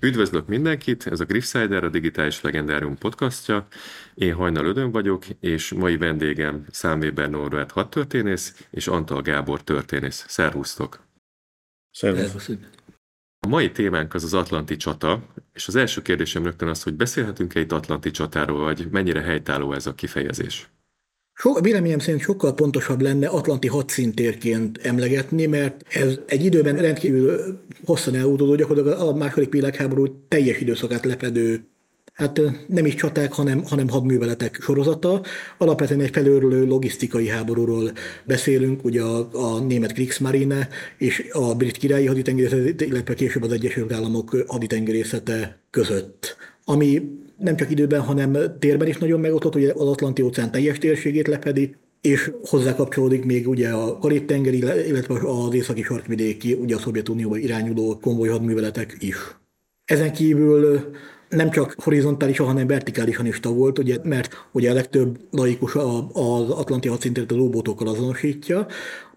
Üdvözlök mindenkit, ez a Griffsider, a Digitális Legendárium podcastja. Én Hajnal Ödön vagyok, és mai vendégem Számvéber Norbert hadtörténész, és Antal Gábor történész. Szervusztok! Szervusz! A mai témánk az az Atlanti csata, és az első kérdésem rögtön az, hogy beszélhetünk-e itt Atlanti csatáról, vagy mennyire helytálló ez a kifejezés? So, véleményem szerint sokkal pontosabb lenne Atlanti hadszintérként emlegetni, mert ez egy időben rendkívül hosszan elúdódó, gyakorlatilag a második világháború teljes időszakát lepedő hát nem is csaták, hanem, hanem hadműveletek sorozata. Alapvetően egy felőrülő logisztikai háborúról beszélünk, ugye a, a német Kriegsmarine és a brit királyi haditengerészet, illetve később az Egyesült Államok haditengerészete között. Ami nem csak időben, hanem térben is nagyon megosztott, ugye az Atlanti óceán teljes térségét lefedi, és hozzá kapcsolódik még ugye a Karib-tengeri, illetve az északi sarkvidéki, ugye a Szovjetunióba irányuló konvoj hadműveletek is. Ezen kívül nem csak horizontálisan, hanem vertikálisan is volt, ugye, mert ugye a legtöbb laikus az Atlanti hadszintet az óbótokkal azonosítja,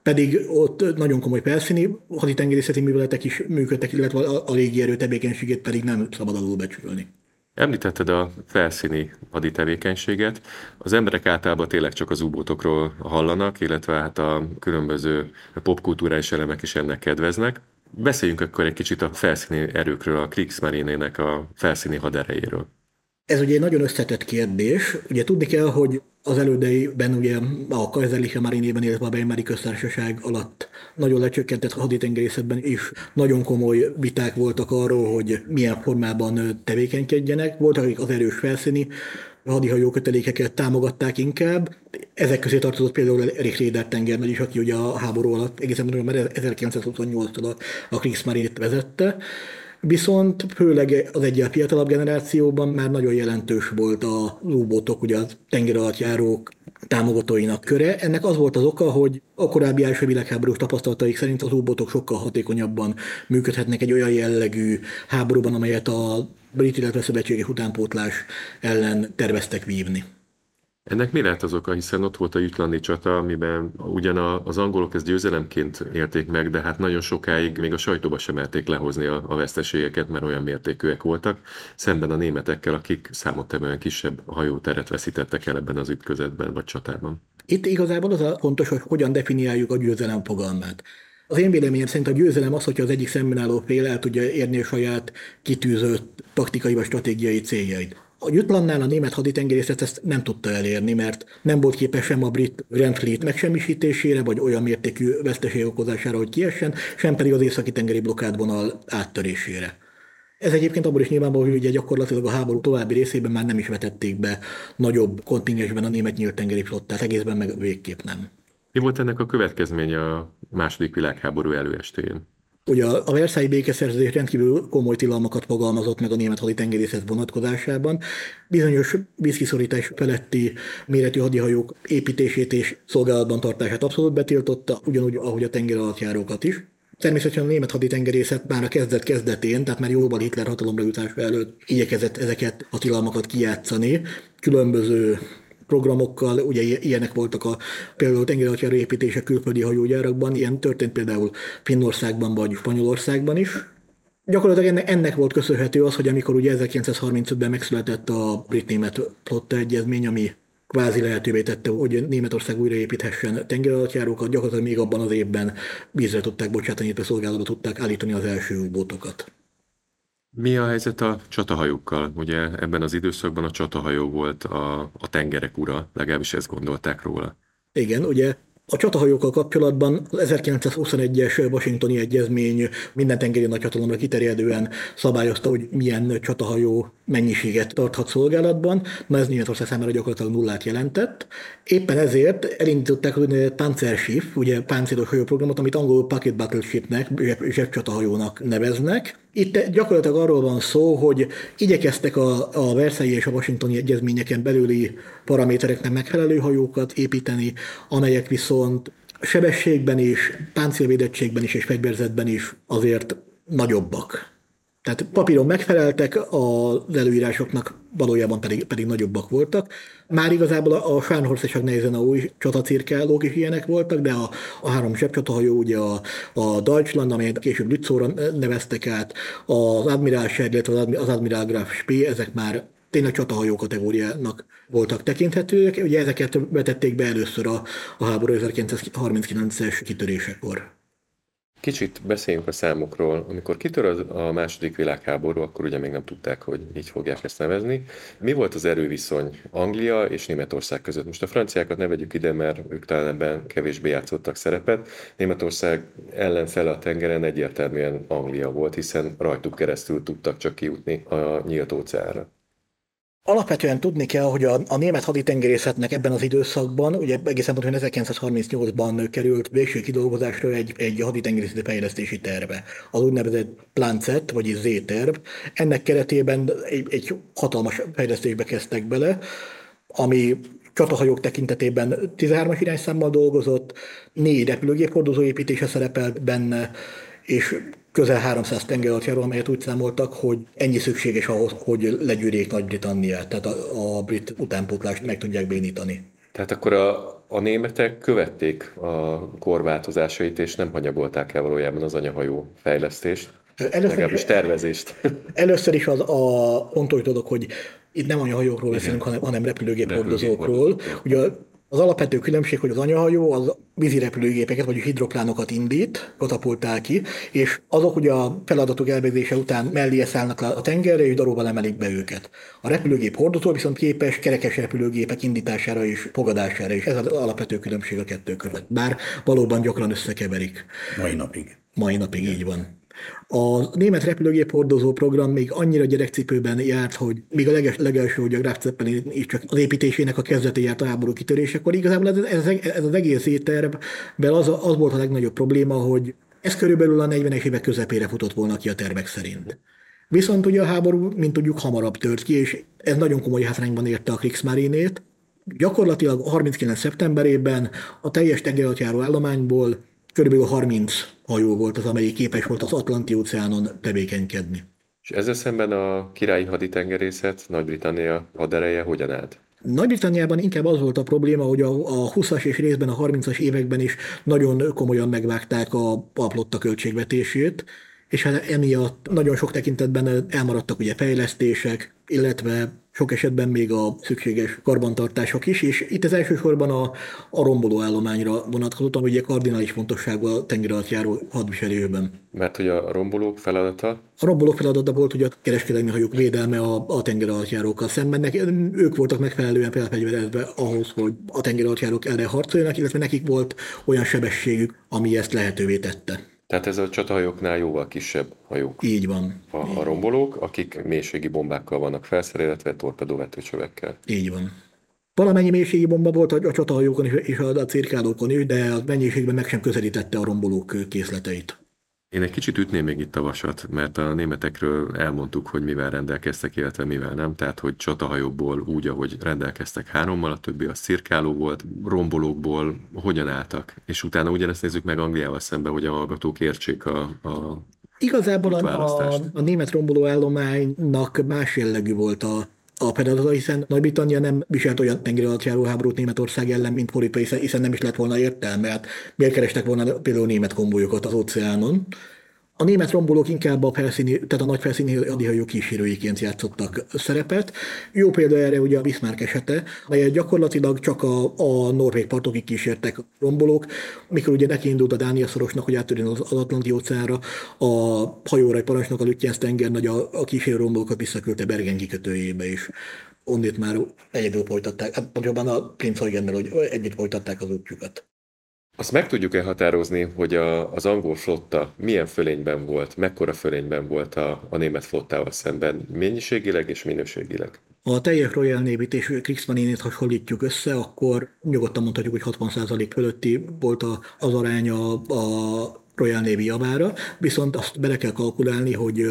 pedig ott nagyon komoly felszíni haditengerészeti műveletek is működtek, illetve a légierő tevékenységét pedig nem szabad alulbecsülni. Említetted a felszíni haditevékenységet. Az emberek általában tényleg csak az ubótokról hallanak, illetve hát a különböző popkulturális elemek is ennek kedveznek. Beszéljünk akkor egy kicsit a felszíni erőkről, a Kriegsmarine-nek a felszíni haderejéről. Ez ugye egy nagyon összetett kérdés. Ugye tudni kell, hogy az elődeiben ugye a Kaiserliche Marinében, illetve a Weimári köztársaság alatt nagyon lecsökkentett haditengerészetben is nagyon komoly viták voltak arról, hogy milyen formában tevékenykedjenek. Voltak, akik az erős felszíni hadihajó kötelékeket támogatták inkább. Ezek közé tartozott például Erik Réder tengernagy is, aki ugye a háború alatt egészen mert 1928-tól a, a Kriegsmarine-t vezette. Viszont főleg az egyel fiatalabb generációban már nagyon jelentős volt a lúbótok, ugye a tengeralattjárók támogatóinak köre. Ennek az volt az oka, hogy a korábbi első világháborús tapasztalataik szerint az úbotok sokkal hatékonyabban működhetnek egy olyan jellegű háborúban, amelyet a brit, illetve szövetséges utánpótlás ellen terveztek vívni. Ennek mi lehet az oka, hiszen ott volt a jutlandi csata, amiben ugyan az angolok ezt győzelemként élték meg, de hát nagyon sokáig még a sajtóba sem merték lehozni a, a veszteségeket, mert olyan mértékűek voltak, szemben a németekkel, akik számottevően kisebb hajóteret veszítettek el ebben az ütközetben vagy csatában. Itt igazából az a fontos, hogy hogyan definiáljuk a győzelem fogalmát. Az én véleményem szerint a győzelem az, hogyha az egyik szemben álló fél el tudja érni a saját kitűzött taktikai vagy stratégiai céljait. A Jutlannál a német haditengerészet ezt nem tudta elérni, mert nem volt képes sem a brit Grand Fleet megsemmisítésére, vagy olyan mértékű veszteség okozására, hogy kiessen, sem pedig az északi tengeri blokkádvonal áttörésére. Ez egyébként abból is nyilvánvaló, hogy ugye gyakorlatilag a háború további részében már nem is vetették be nagyobb kontingensben a német nyílt tengeri flottát, egészben meg végképp nem. Mi volt ennek a következménye a második világháború előestéjén? Ugye a Versailles békeszerződés rendkívül komoly tilalmakat fogalmazott meg a német haditengerészet vonatkozásában. Bizonyos vízkiszorítás feletti méretű hadihajók építését és szolgálatban tartását abszolút betiltotta, ugyanúgy, ahogy a tengeralattjárókat is. Természetesen a német haditengerészet már a kezdet kezdetén, tehát már jóval Hitler hatalomra jutása előtt igyekezett ezeket a tilalmakat kijátszani. Különböző programokkal, ugye ilyenek voltak a például tengeralattjáró építések külföldi hajógyárakban, ilyen történt például Finnországban vagy Spanyolországban is. Gyakorlatilag ennek, volt köszönhető az, hogy amikor ugye 1935-ben megszületett a brit-német flotta egyezmény, ami kvázi lehetővé tette, hogy Németország újraépíthessen tengeralattjárókat, gyakorlatilag még abban az évben vízre tudták bocsátani, illetve szolgálatba tudták állítani az első újbótokat. Mi a helyzet a csatahajókkal? Ugye ebben az időszakban a csatahajó volt a, a tengerek ura, legalábbis ezt gondolták róla. Igen, ugye a csatahajókkal kapcsolatban az 1921-es Washingtoni Egyezmény minden tengeri nagyhatalomra kiterjedően szabályozta, hogy milyen csatahajó mennyiséget tarthat szolgálatban. Na ez Németország számára gyakorlatilag nullát jelentett. Éppen ezért elindították a Panzerschiff, ugye páncélos hajóprogramot, amit angolul Pocket Battleshipnek, zsebcsatahajónak neveznek. Itt gyakorlatilag arról van szó, hogy igyekeztek a, a Versailles és a Washingtoni egyezményeken belüli paramétereknek megfelelő hajókat építeni, amelyek viszont sebességben is, páncélvédettségben is és fegyverzetben is azért nagyobbak. Tehát papíron megfeleltek, az előírásoknak valójában pedig, pedig nagyobbak voltak. Már igazából a Scharnhorst és a új csatacirkálók is ilyenek voltak, de a, a három zsebcsatahajó, ugye a, a Deutschland, amelyet később Lützóra neveztek át, az Admirálság, illetve az Admiral Graf Spee, ezek már tényleg csatahajó kategóriának voltak tekinthetőek. Ugye ezeket vetették be először a, a háború 1939-es kitörésekor. Kicsit beszéljünk a számokról. Amikor kitör a második világháború, akkor ugye még nem tudták, hogy így fogják ezt nevezni. Mi volt az erőviszony Anglia és Németország között? Most a franciákat ne vegyük ide, mert ők talán ebben kevésbé játszottak szerepet. Németország ellenfele a tengeren egyértelműen Anglia volt, hiszen rajtuk keresztül tudtak csak kijutni a nyílt óceánra. Alapvetően tudni kell, hogy a, a német haditengerészetnek ebben az időszakban, ugye egészen pontosan 1938-ban került végső kidolgozásra egy, egy haditengerészeti fejlesztési terve, az úgynevezett Plancet, vagy Z-terv. Ennek keretében egy, egy hatalmas fejlesztésbe kezdtek bele, ami csatahajók tekintetében 13-as irányszámmal dolgozott, négy repülőgép hordozó építése szerepelt benne, és közel 300 tengeralattjáró, amelyet úgy számoltak, hogy ennyi szükséges ahhoz, hogy legyűrjék Nagy-Britanniát, tehát a, a brit utánpótlást meg tudják bénítani. Tehát akkor a, a németek követték a korváltozásait, és nem hanyagolták el valójában az anyahajó fejlesztést, először, legalábbis tervezést. Először is az a fontos dolog, hogy itt nem anyahajókról beszélünk, hanem, hanem repülőgép hordozókról. Ugye az alapvető különbség, hogy az anyahajó az vízi repülőgépeket, vagy hidroplánokat indít, katapultál ki, és azok ugye a feladatok elvégzése után mellé szállnak a tengerre, és darúval emelik be őket. A repülőgép hordozó viszont képes kerekes repülőgépek indítására és fogadására, és ez az alapvető különbség a kettő között. Bár valóban gyakran összekeverik. Mai napig. Mai napig így van. A német repülőgép hordozó program még annyira gyerekcipőben járt, hogy még a leges, legelső, hogy a Graf Zeppelin is csak az építésének a kezdete járt a háború kitörésekor. Igazából ez, ez, ez az egész éttervben az, az volt a legnagyobb probléma, hogy ez körülbelül a 40-es évek közepére futott volna ki a tervek szerint. Viszont ugye a háború, mint tudjuk, hamarabb tört ki, és ez nagyon komoly hátrányban érte a Kriegsmarinét. Gyakorlatilag 39. szeptemberében a teljes tengeralattjáró állományból Körülbelül 30 hajó volt az, amelyik képes volt az Atlanti-óceánon tevékenykedni. És ezzel szemben a királyi haditengerészet, Nagy-Britannia hadereje hogyan állt? Nagy-Britanniában inkább az volt a probléma, hogy a, a 20-as és részben a 30-as években is nagyon komolyan megvágták a, a flotta költségvetését, és hát emiatt nagyon sok tekintetben elmaradtak ugye fejlesztések, illetve sok esetben még a szükséges karbantartások is, és itt az elsősorban a, a romboló állományra vonatkozott, ami ugye kardinális fontosságú a tengeralattjáró hadviselőben. Mert hogy a rombolók feladata? A rombolók feladata volt, hogy a kereskedelmi hajók védelme a, a tengeralattjárókkal szemben. Ők voltak megfelelően felfegyverezve ahhoz, hogy a tengeralattjárók ellen harcoljanak, illetve nekik volt olyan sebességük, ami ezt lehetővé tette. Tehát ez a csatahajóknál jóval kisebb hajók. Így van. A, a rombolók, akik mélységi bombákkal vannak felszerelhetve, torpedóvetőcsövekkel. Így van. Valamennyi mélységi bomba volt a csatahajókon és a cirkálókon is, de a mennyiségben meg sem közelítette a rombolók készleteit. Én egy kicsit ütném még itt a vasat, mert a németekről elmondtuk, hogy mivel rendelkeztek, illetve mivel nem. Tehát, hogy csatahajókból úgy, ahogy rendelkeztek hárommal, a többi a szirkáló volt, rombolókból hogyan álltak. És utána ugyanezt nézzük meg Angliával szembe, hogy a hallgatók értsék a, a Igazából a, a, a német romboló állománynak más jellegű volt a a feladata, hiszen Nagy-Britannia nem viselt olyan tengeri alatt háborút Németország ellen, mint Polipa, hiszen, hiszen nem is lett volna értelme. Hát miért kerestek volna például német konvolyokat az óceánon? A német rombolók inkább a felszíni, tehát a nagy felszíni hadihajó kísérőiként játszottak szerepet. Jó példa erre ugye a Bismarck esete, melyet gyakorlatilag csak a, a norvég partokig kísértek rombolók, mikor ugye neki indult a Dánia szorosnak, hogy áttörjön az Atlanti óceánra, a hajóra egy parancsnok, a Lütjens tenger nagy a, a kísérő rombolókat visszaküldte Bergen kikötőjébe is. Onnét már egyedül folytatták, hát pontosabban a Prince hogy együtt folytatták az útjukat. Azt meg tudjuk-e határozni, hogy a, az angol flotta milyen fölényben volt, mekkora fölényben volt a, a német flottával szemben, mennyiségileg és minőségileg? Ha a teljes Royal Navy-t és Kriegsmarinét hasonlítjuk össze, akkor nyugodtan mondhatjuk, hogy 60% fölötti volt az aránya a Royal Navy javára, viszont azt bele kell kalkulálni, hogy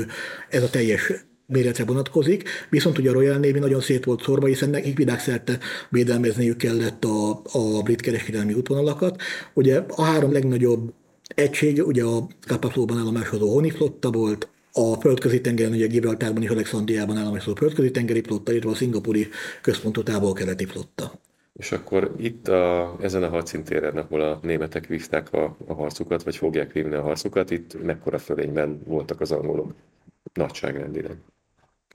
ez a teljes méretre vonatkozik, viszont ugye a Royal Navy nagyon szét volt szorva, hiszen nekik világszerte védelmezniük kellett a, a brit kereskedelmi útvonalakat. Ugye a három legnagyobb egység, ugye a Kapaflóban állomásozó Honey flotta volt, a földközi tengeren, ugye Gibraltárban és Alexandriában állomás a földközi tengeri flotta, illetve a szingapúri központú távol-keleti flotta. És akkor itt a, ezen a hadszintéren, ahol a németek vívták a, a harcukat, vagy fogják vívni a harcukat, itt mekkora fölényben voltak az angolok nagyságrendileg?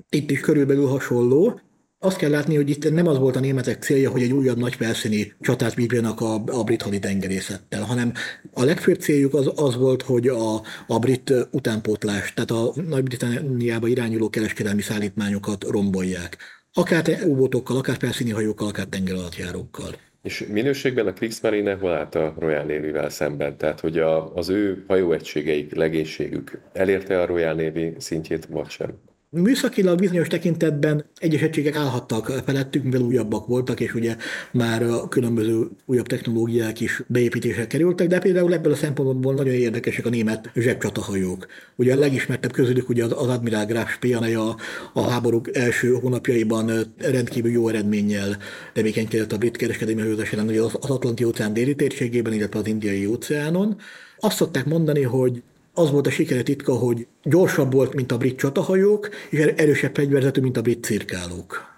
Itt is körülbelül hasonló. Azt kell látni, hogy itt nem az volt a németek célja, hogy egy újabb nagy felszíni csatát vívjanak a, a brit haditengerészettel, hanem a legfőbb céljuk az, az volt, hogy a, a brit utánpótlás, tehát a Nagy-Britanniába irányuló kereskedelmi szállítmányokat rombolják. Akár úbotokkal, akár felszíni hajókkal, akár tengeralattjárókkal. És minőségben a Kriegsmarine hol állt a Royal Navy-vel szemben? Tehát, hogy a, az ő hajóegységeik, legénységük elérte a Royal Navy szintjét, vagy sem? Műszakilag bizonyos tekintetben egyes egységek állhattak felettük, mivel újabbak voltak, és ugye már a különböző újabb technológiák is beépítésre kerültek, de például ebből a szempontból nagyon érdekesek a német zsebcsatahajók. Ugye a legismertebb közülük ugye az Admiral Graf Spee, a, a háborúk első hónapjaiban rendkívül jó eredménnyel tevékenykedett a brit kereskedelmi hajózás ellen, az Atlanti óceán déli térségében, illetve az Indiai óceánon. Azt szokták mondani, hogy az volt a sikere titka, hogy gyorsabb volt, mint a brit csatahajók, és er- erősebb fegyverzetű, mint a brit cirkálók.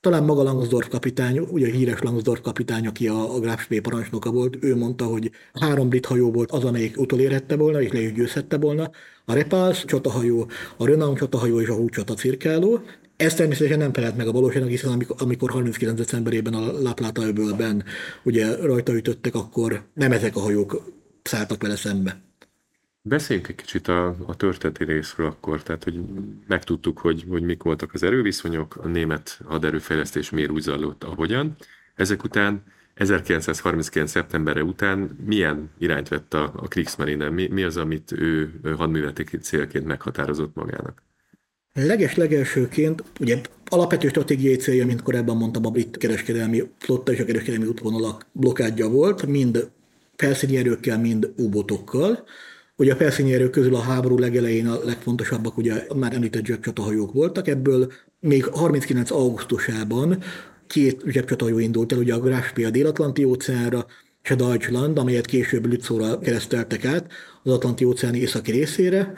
Talán maga Langsdorff kapitány, ugye a híres Langsdorff kapitány, aki a, a Graf parancsnoka volt, ő mondta, hogy három brit hajó volt az, amelyik utolérhette volna, és le is győzhette volna. A Repulse csatahajó, a Renown csatahajó és a Hú csata cirkáló. Ez természetesen nem felelt meg a valóságnak, hiszen amikor, amikor 39. decemberében a Lapláta öbölben ugye rajta ütöttek, akkor nem ezek a hajók szálltak vele szembe. Beszéljünk egy kicsit a, a történeti részről akkor, tehát hogy megtudtuk, hogy, hogy mik voltak az erőviszonyok, a német haderőfejlesztés miért úgy zajlott, ahogyan. Ezek után 1939. szeptemberre után milyen irányt vett a, a Kriegsmarine? Mi, mi az, amit ő hadműveleti célként meghatározott magának? Leges legelsőként, ugye alapvető stratégiai célja, mint korábban mondtam, a brit kereskedelmi flotta és a kereskedelmi útvonalak blokádja volt, mind felszíni erőkkel, mind ubotokkal. Ugye a felszíni erők közül a háború legelején a legfontosabbak ugye már említett zsebcsatahajók voltak, ebből még 39. augusztusában két zsebcsatahajó indult el, ugye a Graspi a dél-atlanti óceánra, és a Deutschland, amelyet később Lützóra kereszteltek át az Atlanti óceán északi részére,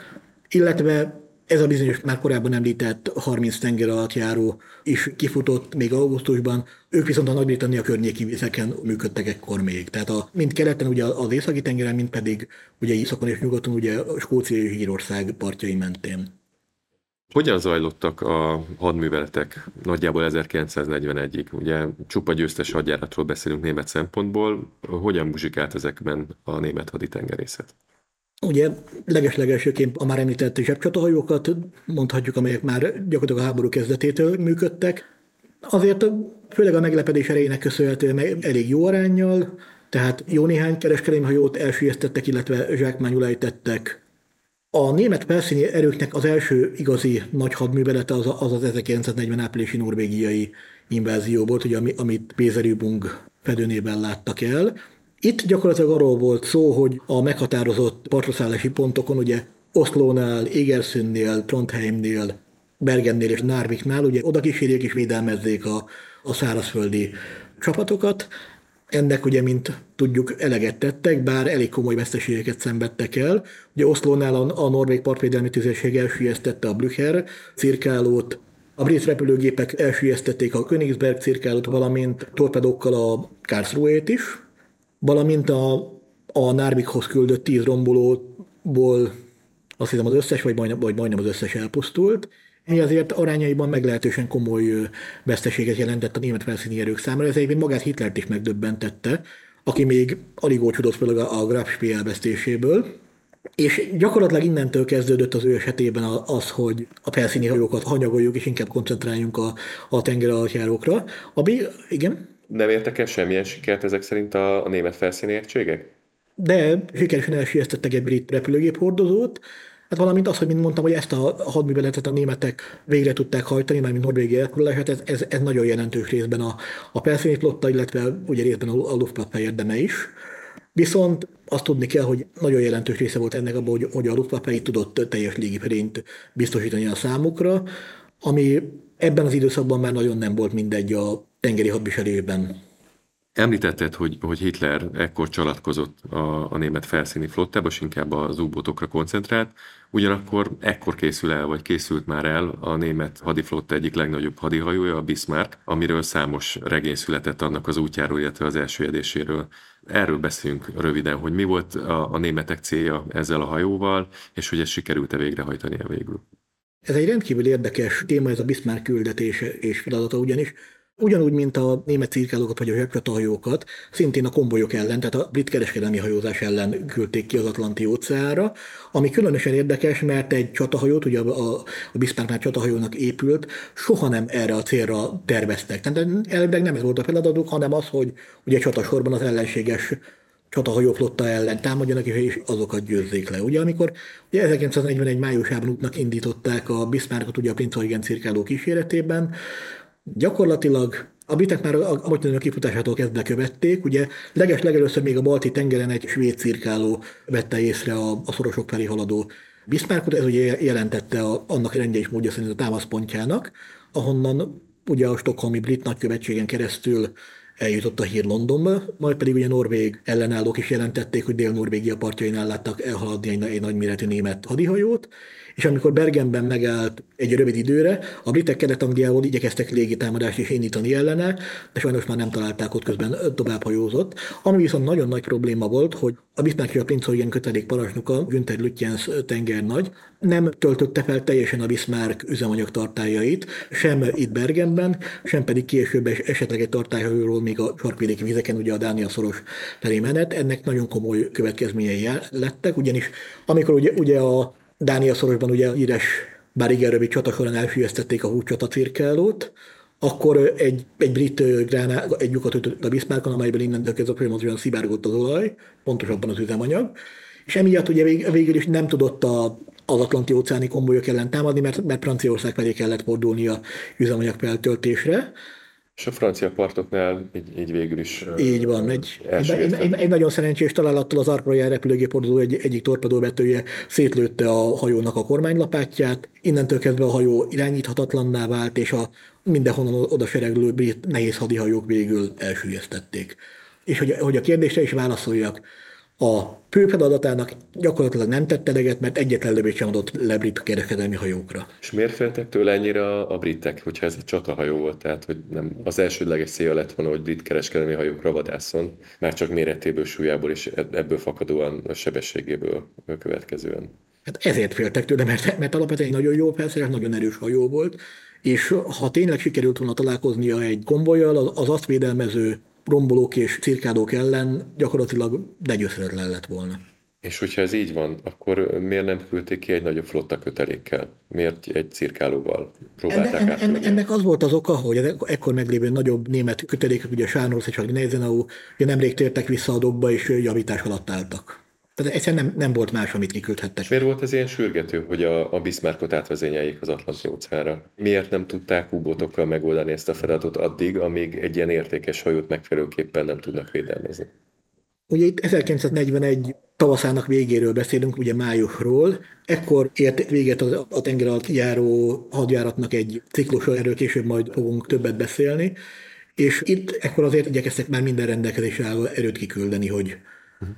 illetve ez a bizonyos már korábban említett 30 tenger alatt járó is kifutott még augusztusban, ők viszont a Nagy-Britannia környéki vizeken működtek ekkor még. Tehát a, mind keleten ugye az északi tengeren, mind pedig ugye északon és nyugaton ugye a Skócia és Írország partjai mentén. Hogyan zajlottak a hadműveletek nagyjából 1941-ig? Ugye csupa győztes hadjáratról beszélünk német szempontból. Hogyan muzsikált ezekben a német haditengerészet? Ugye legeslegelsőként a már említett zsebcsatahajókat mondhatjuk, amelyek már gyakorlatilag a háború kezdetétől működtek. Azért főleg a meglepedés erejének köszönhetően elég jó arányjal, tehát jó néhány kereskedelmi hajót elsüllyesztettek, illetve zsákmányul ejtettek. A német felszíni erőknek az első igazi nagy hadművelete az az, az 1940 áprilisi norvégiai invázió volt, ugye, amit Pézerűbung fedőnében láttak el. Itt gyakorlatilag arról volt szó, hogy a meghatározott partraszállási pontokon, ugye Oszlónál, Égerszünnél, Trondheimnél, Bergennél és Nárviknál, ugye oda kísérjék és védelmezzék a, a szárazföldi csapatokat. Ennek ugye, mint tudjuk, eleget tettek, bár elég komoly veszteségeket szenvedtek el. Ugye Oszlónál a, a Norvég partvédelmi tüzérség elsüllyesztette a Blücher cirkálót, a brit repülőgépek elsüllyesztették a Königsberg cirkálót, valamint torpedókkal a Karlsruhe-t is, valamint a, a Nárvikhoz küldött tíz rombolóból azt hiszem az összes, vagy majdnem, vagy majdnem az összes elpusztult, ami azért arányaiban meglehetősen komoly veszteséget jelentett a német felszíni erők számára. Ez egyébként magát Hitlert is megdöbbentette, aki még alig ócsudott fel a Graf Spee elvesztéséből. És gyakorlatilag innentől kezdődött az ő esetében az, hogy a felszíni hajókat hanyagoljuk, és inkább koncentráljunk a, a tenger alattjárókra. Ami, igen? Nem értek el semmilyen sikert ezek szerint a, a német felszíni egységek? De sikeresen elsüllyesztettek egy brit repülőgép hordozót, Hát valamint az, hogy mint mondtam, hogy ezt a hadműveletet a németek végre tudták hajtani, mert mint Norvégia elfoglalását, ez, ez, ez, nagyon jelentős részben a, a felszíni flotta, illetve ugye részben a, a Luftwaffe érdeme is. Viszont azt tudni kell, hogy nagyon jelentős része volt ennek abban, hogy, hogy a Luftwaffe tudott teljes légiferényt biztosítani a számukra, ami ebben az időszakban már nagyon nem volt mindegy a tengeri hadviselésben. Említetted, hogy, hogy Hitler ekkor csalatkozott a, a német felszíni flottába, és inkább az U-botokra koncentrált, ugyanakkor ekkor készül el, vagy készült már el a német hadiflotta egyik legnagyobb hadihajója, a Bismarck, amiről számos regény született annak az útjáról, illetve az első edéséről. Erről beszélünk röviden, hogy mi volt a, a németek célja ezzel a hajóval, és hogy ezt sikerült-e végrehajtani végül. Ez egy rendkívül érdekes téma, ez a Bismarck küldetése és feladata, ugyanis Ugyanúgy, mint a német cirkálókat vagy a zsebcsatahajókat, szintén a konvojok ellen, tehát a brit kereskedelmi hajózás ellen küldték ki az Atlanti óceánra, ami különösen érdekes, mert egy csatahajót, ugye a, a Bismarck már csatahajónak épült, soha nem erre a célra terveztek. Tehát elvileg nem ez volt a feladatuk, hanem az, hogy ugye csatasorban az ellenséges csatahajóflotta ellen támadjanak, és azokat győzzék le. Ugye amikor ugye 1941 májusában útnak indították a Bismarckot ugye a Prince Eugen cirkáló kíséretében, Gyakorlatilag a britek már a a kifutásától kezdve követték, ugye leges legelőször még a balti tengeren egy svéd cirkáló vette észre a, a szorosok felé haladó Bismarckot, ez ugye jelentette a, annak rendje és módja szerint a támaszpontjának, ahonnan ugye a stokholmi brit nagykövetségen keresztül eljutott a hír Londonba, majd pedig ugye norvég ellenállók is jelentették, hogy Dél-Norvégia partjainál láttak elhaladni egy, egy nagyméretű német hadihajót, és amikor Bergenben megállt egy rövid időre, a britek Kelet-Angliából igyekeztek légitámadást is indítani ellene, de sajnos már nem találták ott közben tovább hajózott. Ami viszont nagyon nagy probléma volt, hogy a Bismarck a Prince Eugen kötelék parancsnoka, Günther Lütjens tengernagy, nem töltötte fel teljesen a Bismarck üzemanyag tartályait, sem itt Bergenben, sem pedig később esetleg egy tartályhajóról még a sarkvidéki vizeken, ugye a Dánia szoros felé menet. Ennek nagyon komoly következményei lettek, ugyanis amikor ugye, ugye a Dánia szorosban ugye híres, bár igen rövid csata során elfűztették a húcsata cirkálót, akkor egy, egy brit gráná, egy lyukat ütött a Bismarckon, amelyben innentől kezdve folyamatosan szivárgott az olaj, pontosabban az üzemanyag, és emiatt ugye vég, végül is nem tudott a, az atlanti óceáni konvolyok ellen támadni, mert, mert Franciaország felé kellett fordulni a üzemanyag feltöltésre. És a francia partoknál így, így végül is Így van. Egy, egy, egy, nagyon szerencsés találattal az Ark repülőgép hordozó egy, egyik torpedóvetője szétlőtte a hajónak a kormánylapátját, innentől kezdve a hajó irányíthatatlanná vált, és a mindenhonnan oda sereglő brit nehéz hadihajók végül elsüllyesztették. És hogy, hogy a kérdésre is válaszoljak, a fő feladatának gyakorlatilag nem tette eleget, mert egyetlen lövést sem adott le brit kereskedelmi hajókra. És miért féltek tőle ennyire a britek, hogyha ez egy csatahajó volt? Tehát, hogy nem az elsődleges célja lett volna, hogy brit kereskedelmi hajókra vadászon, már csak méretéből, súlyából és ebből fakadóan a sebességéből következően. Hát ezért féltek tőle, mert, mert alapvetően egy nagyon jó felszerelt, nagyon erős hajó volt, és ha tényleg sikerült volna találkoznia egy konvojjal, az azt védelmező rombolók és cirkádók ellen gyakorlatilag legyőzhetetlen lett volna. És hogyha ez így van, akkor miért nem küldték ki egy nagyobb flotta kötelékkel? Miért egy cirkálóval próbálták enne, enne, ennek az volt az oka, hogy az ekkor meglévő nagyobb német kötelékek, ugye Sárnósz és Gneisenau, nemrég tértek vissza a dobba, és javítás alatt álltak. Tehát egyszerűen nem, nem volt más, amit kiküldhettek. Miért volt ez ilyen sürgető, hogy a, a Bismarckot átvezényeljék az Atlanti óceánra? Miért nem tudták ubotokkal megoldani ezt a feladatot addig, amíg egy ilyen értékes hajót megfelelőképpen nem tudnak védelmezni? Ugye itt 1941 tavaszának végéről beszélünk, ugye májusról. Ekkor ért véget a, a tenger alatt járó hadjáratnak egy ciklus, erről később majd fogunk többet beszélni. És itt ekkor azért igyekeztek már minden rendelkezésre álló erőt kiküldeni, hogy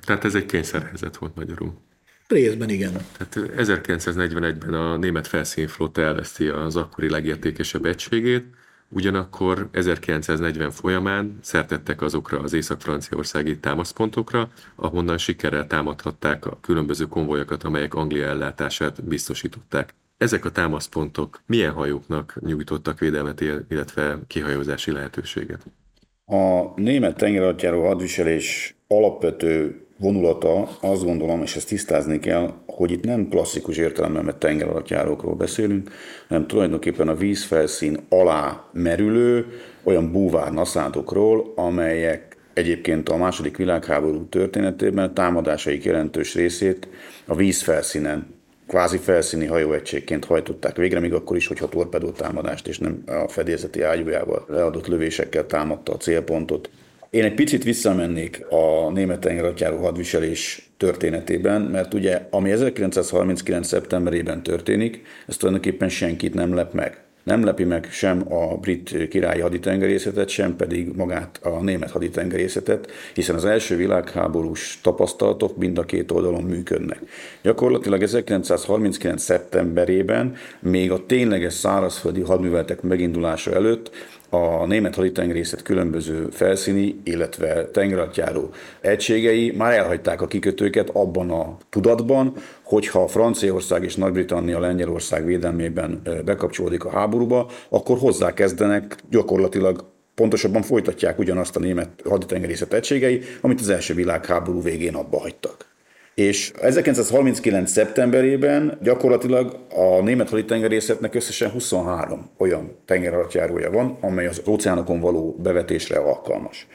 tehát ez egy kényszerhelyzet volt magyarul. Részben igen. Tehát 1941-ben a német felszínflotta elveszti az akkori legértékesebb egységét, ugyanakkor 1940 folyamán szertettek azokra az észak-franciaországi támaszpontokra, ahonnan sikerrel támadhatták a különböző konvojokat, amelyek Anglia ellátását biztosították. Ezek a támaszpontok milyen hajóknak nyújtottak védelmet, illetve kihajózási lehetőséget? A német tengeralattjáró hadviselés alapvető vonulata, azt gondolom, és ezt tisztázni kell, hogy itt nem klasszikus értelemben mert tengeralattjárókról beszélünk, hanem tulajdonképpen a vízfelszín alá merülő olyan búvár naszádokról, amelyek egyébként a második világháború történetében a támadásaik jelentős részét a vízfelszínen kvázi felszíni hajóegységként hajtották végre, még akkor is, hogyha torpedó támadást és nem a fedélzeti ágyújával leadott lövésekkel támadta a célpontot. Én egy picit visszamennék a német tengeralattjáró hadviselés történetében, mert ugye ami 1939. szeptemberében történik, ez tulajdonképpen senkit nem lep meg. Nem lepi meg sem a brit királyi haditengerészetet, sem pedig magát a német haditengerészetet, hiszen az első világháborús tapasztalatok mind a két oldalon működnek. Gyakorlatilag 1939. szeptemberében, még a tényleges szárazföldi hadműveletek megindulása előtt a német haditengerészet különböző felszíni, illetve tengeralattjáró egységei már elhagyták a kikötőket abban a tudatban, hogyha Franciaország és Nagy-Britannia Lengyelország védelmében bekapcsolódik a háborúba, akkor hozzákezdenek gyakorlatilag pontosabban folytatják ugyanazt a német haditengerészet egységei, amit az első világháború végén abba hagytak. És 1939. szeptemberében gyakorlatilag a német haditengerészetnek összesen 23 olyan tengeralattjárója van, amely az óceánokon való bevetésre alkalmas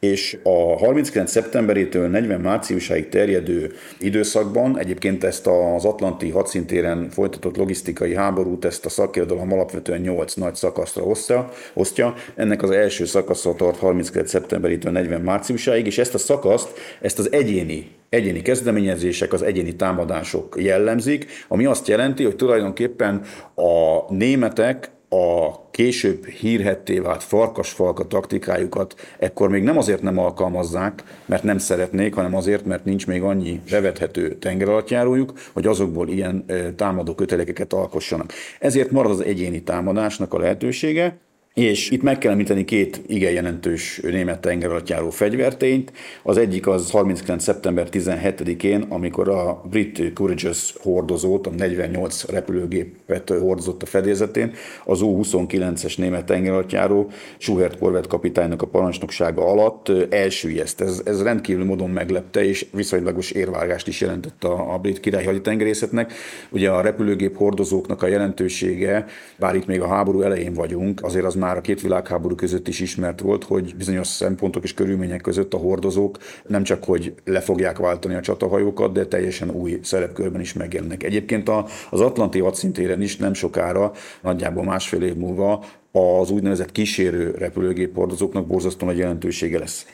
és a 39. szeptemberétől 40 márciusáig terjedő időszakban, egyébként ezt az Atlanti hadszintéren folytatott logisztikai háborút, ezt a szakirodalom alapvetően 8 nagy szakaszra osztja, osztja. Ennek az első szakasza tart 39. szeptemberétől 40 márciusáig, és ezt a szakaszt, ezt az egyéni egyéni kezdeményezések, az egyéni támadások jellemzik, ami azt jelenti, hogy tulajdonképpen a németek a később hírhetté vált farkasfalka taktikájukat ekkor még nem azért nem alkalmazzák, mert nem szeretnék, hanem azért, mert nincs még annyi bevethető tengeralattjárójuk, hogy azokból ilyen támadó kötelekeket alkossanak. Ezért marad az egyéni támadásnak a lehetősége, és itt meg kell említeni két igen jelentős német tengeralattjáró fegyvertényt. Az egyik az 39. szeptember 17-én, amikor a brit Courageous hordozót, a 48 repülőgépet hordozott a fedélzetén, az U-29-es német tengeralattjáró Schuhert korvett kapitánynak a parancsnoksága alatt elsüllyeszt. Ez, ez rendkívül módon meglepte, és viszonylagos érvágást is jelentett a, a brit királyi haditengerészetnek. Ugye a repülőgép hordozóknak a jelentősége, bár itt még a háború elején vagyunk, azért az már a két világháború között is ismert volt, hogy bizonyos szempontok és körülmények között a hordozók nem csak, hogy le fogják váltani a csatahajókat, de teljesen új szerepkörben is megjelennek. Egyébként az Atlanti hadszintéren is nem sokára, nagyjából másfél év múlva az úgynevezett kísérő repülőgép hordozóknak borzasztó nagy jelentősége lesz.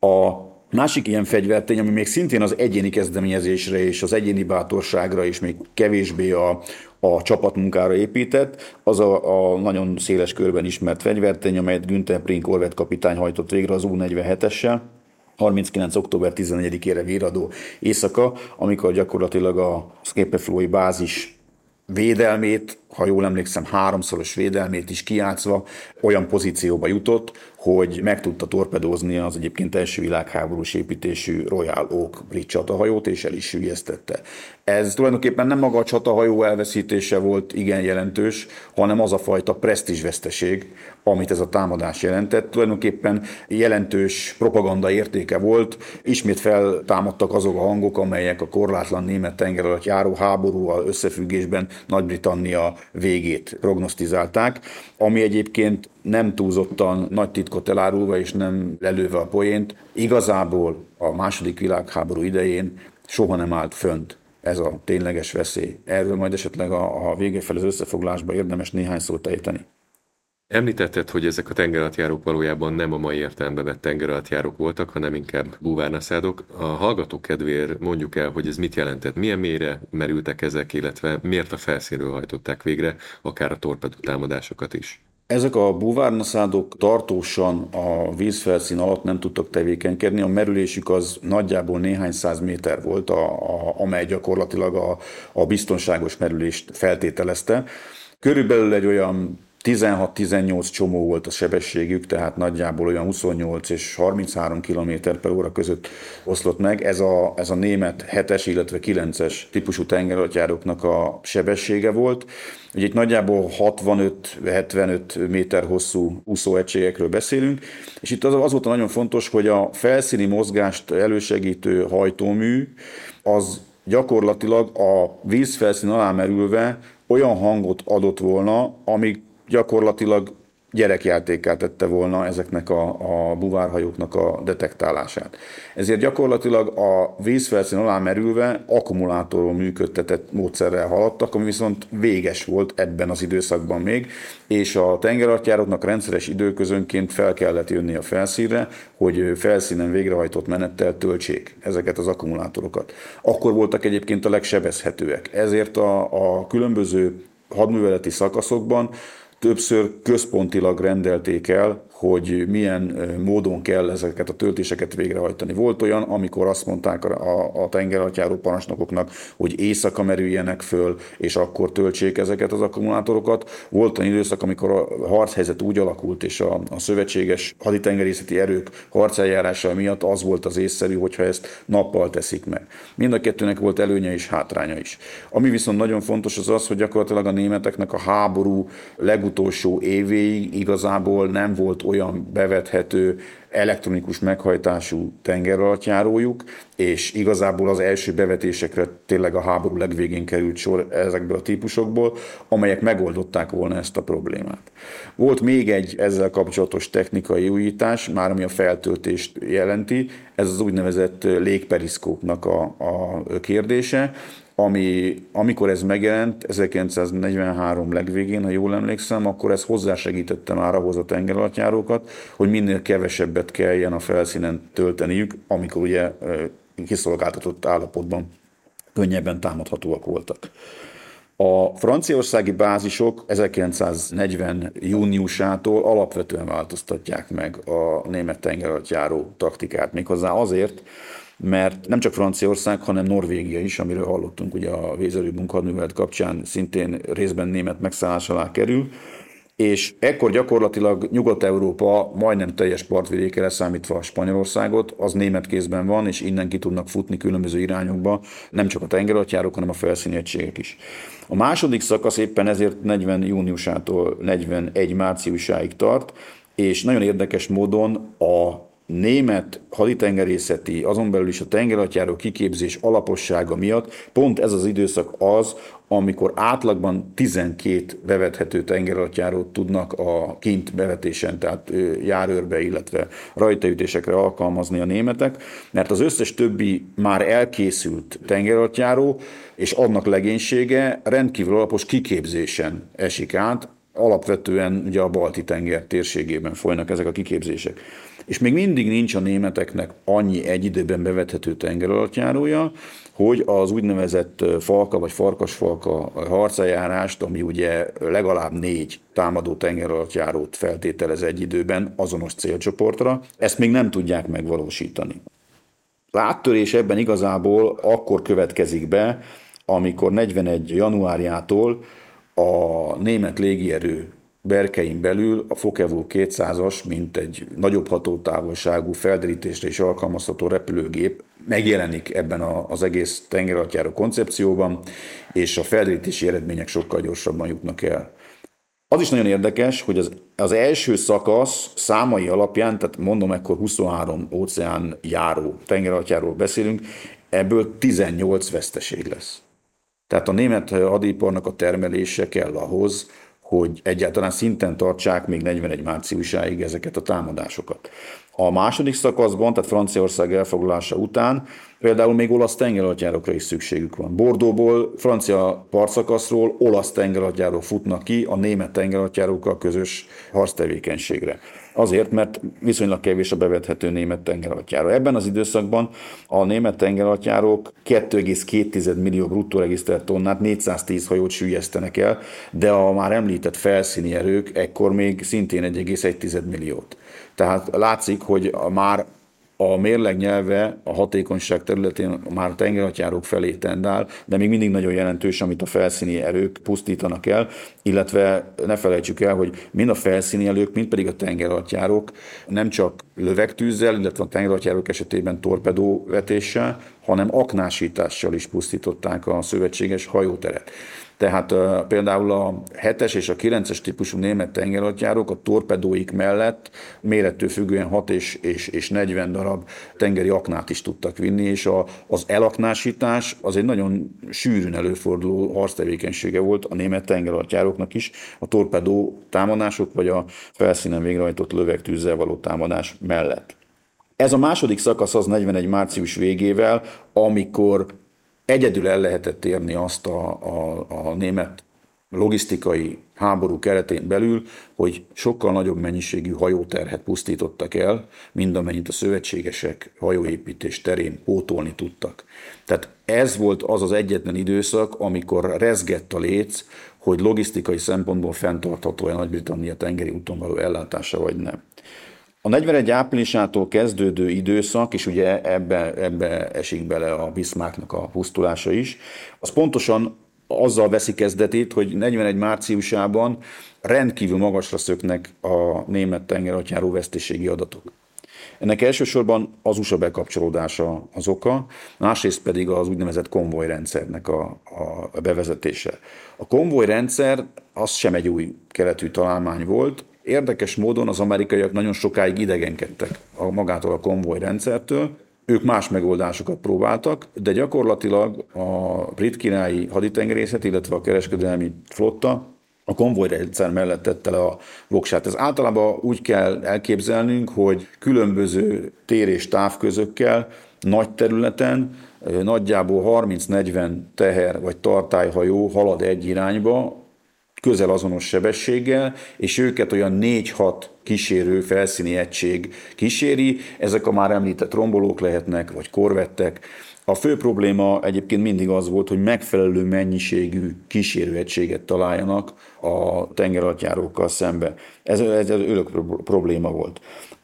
A Másik ilyen fegyvertény, ami még szintén az egyéni kezdeményezésre és az egyéni bátorságra és még kevésbé a, a csapatmunkára épített, az a, a nagyon széles körben ismert fegyvertény, amelyet Günther Prink Orvet kapitány hajtott végre az U-47-essel, 39. október 14-ére véradó éjszaka, amikor gyakorlatilag a Skepeflói bázis védelmét, ha jól emlékszem, háromszoros védelmét is kiátszva olyan pozícióba jutott, hogy meg tudta torpedózni az egyébként első világháborús építésű Royal Oak brit csatahajót, és el is sülyeztette. Ez tulajdonképpen nem maga a csatahajó elveszítése volt igen jelentős, hanem az a fajta presztízsveszteség, amit ez a támadás jelentett. Tulajdonképpen jelentős propaganda értéke volt. Ismét feltámadtak azok a hangok, amelyek a korlátlan német tenger alatt járó háborúval összefüggésben Nagy-Britannia végét prognosztizálták, ami egyébként nem túlzottan nagy titkot elárulva és nem lelőve a poént, igazából a második világháború idején soha nem állt fönt ez a tényleges veszély. Erről majd esetleg a, a vége fel az összefoglásban érdemes néhány szót ejteni. Említetted, hogy ezek a tengeralattjárók valójában nem a mai értelemben vett tengeralattjárók voltak, hanem inkább búvárnaszádok. A hallgatók kedvéért mondjuk el, hogy ez mit jelentett, milyen mélyre merültek ezek, illetve miért a felszínről hajtották végre, akár a torpedó támadásokat is. Ezek a búvárnaszádok tartósan a vízfelszín alatt nem tudtak tevékenykedni, a merülésük az nagyjából néhány száz méter volt, a, a, amely gyakorlatilag a, a biztonságos merülést feltételezte. Körülbelül egy olyan 16-18 csomó volt a sebességük, tehát nagyjából olyan 28 és 33 km per óra között oszlott meg. Ez a, ez a német 7-es, illetve 9-es típusú tengeralattjáróknak a sebessége volt. Ugye itt nagyjából 65-75 méter hosszú úszóegységekről beszélünk, és itt az, az volt nagyon fontos, hogy a felszíni mozgást elősegítő hajtómű az gyakorlatilag a vízfelszín alá merülve olyan hangot adott volna, amik gyakorlatilag gyerekjátékká tette volna ezeknek a, a buvárhajóknak a detektálását. Ezért gyakorlatilag a vízfelszín alá merülve akkumulátorról működtetett módszerrel haladtak, ami viszont véges volt ebben az időszakban még, és a tengeralattjáróknak rendszeres időközönként fel kellett jönni a felszínre, hogy felszínen végrehajtott menettel töltsék ezeket az akkumulátorokat. Akkor voltak egyébként a legsebezhetőek. Ezért a, a különböző hadműveleti szakaszokban többször központilag rendelték el, hogy milyen módon kell ezeket a töltéseket végrehajtani. Volt olyan, amikor azt mondták a, a tengeralattjáró parancsnokoknak, hogy éjszaka merüljenek föl, és akkor töltsék ezeket az akkumulátorokat. Volt olyan időszak, amikor a harchelyzet úgy alakult, és a, a szövetséges haditengerészeti erők harceljárása miatt az volt az észszerű, hogyha ezt nappal teszik meg. Mind a kettőnek volt előnye és hátránya is. Ami viszont nagyon fontos az az, hogy gyakorlatilag a németeknek a háború legutolsó évéig igazából nem volt olyan bevethető elektronikus meghajtású tengeralattjárójuk, és igazából az első bevetésekre tényleg a háború legvégén került sor ezekből a típusokból, amelyek megoldották volna ezt a problémát. Volt még egy ezzel kapcsolatos technikai újítás, már ami a feltöltést jelenti, ez az úgynevezett légperiszkópnak a, a kérdése, ami, amikor ez megjelent, 1943 legvégén, ha jól emlékszem, akkor ez hozzásegítette már ahhoz a tengeralattjárókat, hogy minél kevesebbet kelljen a felszínen tölteniük, amikor ugye kiszolgáltatott állapotban könnyebben támadhatóak voltak. A franciaországi bázisok 1940 júniusától alapvetően változtatják meg a német tengeralattjáró taktikát, méghozzá azért, mert nem csak Franciaország, hanem Norvégia is, amiről hallottunk ugye a Vézelő munkahadművelet kapcsán szintén részben német megszállás alá kerül, és ekkor gyakorlatilag Nyugat-Európa majdnem teljes partvidéke leszámítva Spanyolországot, az német kézben van, és innen ki tudnak futni különböző irányokba, nem csak a tengeralattjárók, hanem a felszíni egységek is. A második szakasz éppen ezért 40 júniusától 41 márciusáig tart, és nagyon érdekes módon a német haditengerészeti, azon belül is a tengeratjáró kiképzés alapossága miatt pont ez az időszak az, amikor átlagban 12 bevethető tengeratjárót tudnak a kint bevetésen, tehát járőrbe, illetve rajtaütésekre alkalmazni a németek, mert az összes többi már elkészült tengeratjáró, és annak legénysége rendkívül alapos kiképzésen esik át, alapvetően ugye a Balti tenger térségében folynak ezek a kiképzések és még mindig nincs a németeknek annyi egy időben bevethető tengeralattjárója, hogy az úgynevezett falka vagy farkasfalka harcajárást, ami ugye legalább négy támadó tengeralattjárót feltételez egy időben azonos célcsoportra, ezt még nem tudják megvalósítani. Áttörés ebben igazából akkor következik be, amikor 41. januárjától a német légierő berkein belül a Fokevo 200-as, mint egy nagyobb hatótávolságú felderítésre is alkalmazható repülőgép megjelenik ebben az egész tengeralattjáró koncepcióban, és a felderítési eredmények sokkal gyorsabban jutnak el. Az is nagyon érdekes, hogy az, az első szakasz számai alapján, tehát mondom, ekkor 23 óceán járó, tengeralattjáról beszélünk, ebből 18 veszteség lesz. Tehát a német hadiparnak a termelése kell ahhoz, hogy egyáltalán szinten tartsák még 41 márciusáig ezeket a támadásokat. A második szakaszban, tehát Franciaország elfoglalása után például még olasz tengeralattjárokra is szükségük van. Bordóból, francia partszakaszról olasz tengeralattjárók futnak ki a német tengeralattjárókkal közös harctevékenységre. Azért, mert viszonylag kevés a bevethető német tengeralattjáró. Ebben az időszakban a német tengeralattjárók 2,2 millió bruttó regisztrált tonnát, 410 hajót sűjesztenek el, de a már említett felszíni erők ekkor még szintén 1,1 milliót. Tehát látszik, hogy már a mérleg nyelve a hatékonyság területén már a tengerhatjárók felé tendál, de még mindig nagyon jelentős, amit a felszíni erők pusztítanak el, illetve ne felejtsük el, hogy mind a felszíni erők, mind pedig a tengerhatjárók nem csak lövegtűzzel, illetve a tengerhatjárók esetében torpedóvetéssel, hanem aknásítással is pusztították a szövetséges hajóteret. Tehát uh, például a 7-es és a 9-es típusú német tengeralattjárók a torpedóik mellett mérettől függően 6 és, és, és 40 darab tengeri aknát is tudtak vinni, és a, az elaknásítás az egy nagyon sűrűn előforduló harctevékenysége volt a német tengeralattjáróknak is, a torpedó támadások vagy a felszínen végrehajtott lövegtűzzel való támadás mellett. Ez a második szakasz az 41 március végével, amikor egyedül el lehetett érni azt a, a, a német logisztikai háború keretén belül, hogy sokkal nagyobb mennyiségű hajóterhet pusztítottak el, mint amennyit a szövetségesek hajóépítés terén pótolni tudtak. Tehát ez volt az az egyetlen időszak, amikor rezgett a léc, hogy logisztikai szempontból fenntartható-e Nagy-Britannia tengeri úton való ellátása, vagy nem. A 41 áprilisától kezdődő időszak, és ugye ebbe, ebbe esik bele a Bismarcknak a pusztulása is, az pontosan azzal veszi kezdetét, hogy 41 márciusában rendkívül magasra szöknek a német tengeralattjáró veszteségi adatok. Ennek elsősorban az USA bekapcsolódása az oka, másrészt pedig az úgynevezett konvojrendszernek a, a bevezetése. A konvojrendszer az sem egy új keletű találmány volt, Érdekes módon az amerikaiak nagyon sokáig idegenkedtek a magától a konvojrendszertől, ők más megoldásokat próbáltak, de gyakorlatilag a brit királyi haditengerészet, illetve a kereskedelmi flotta a konvojrendszer mellett tette le a voksát. Ez általában úgy kell elképzelnünk, hogy különböző tér és távközökkel, nagy területen, nagyjából 30-40 teher vagy tartályhajó halad egy irányba, közel azonos sebességgel, és őket olyan 4-6 kísérő felszíni egység kíséri. Ezek a már említett rombolók lehetnek, vagy korvettek. A fő probléma egyébként mindig az volt, hogy megfelelő mennyiségű kísérőegységet találjanak a tengeralattjárókkal szembe. Ez, ez, ez örök probléma volt.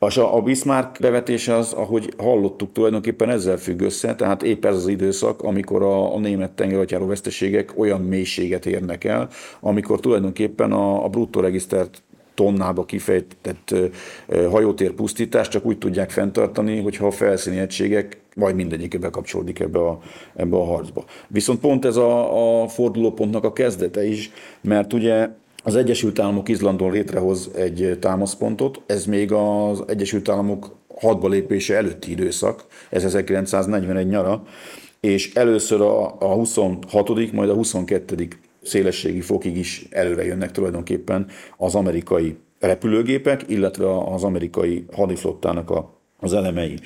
És a Bismarck bevetése az, ahogy hallottuk, tulajdonképpen ezzel függ össze, tehát épp ez az időszak, amikor a, a német tengeralattjáró veszteségek olyan mélységet érnek el, amikor tulajdonképpen a, a bruttó regisztert tonnába kifejtett hajótér pusztítást csak úgy tudják fenntartani, hogyha a felszíni egységek vagy mindegyik bekapcsolódik ebbe a, ebbe a harcba. Viszont pont ez a, a fordulópontnak a kezdete is, mert ugye az Egyesült Államok Izlandon létrehoz egy támaszpontot, ez még az Egyesült Államok hadba lépése előtti időszak, ez 1941 nyara, és először a, a 26., majd a 22. szélességi fokig is előre jönnek tulajdonképpen az amerikai repülőgépek, illetve az amerikai hadiflottának a, az elemei.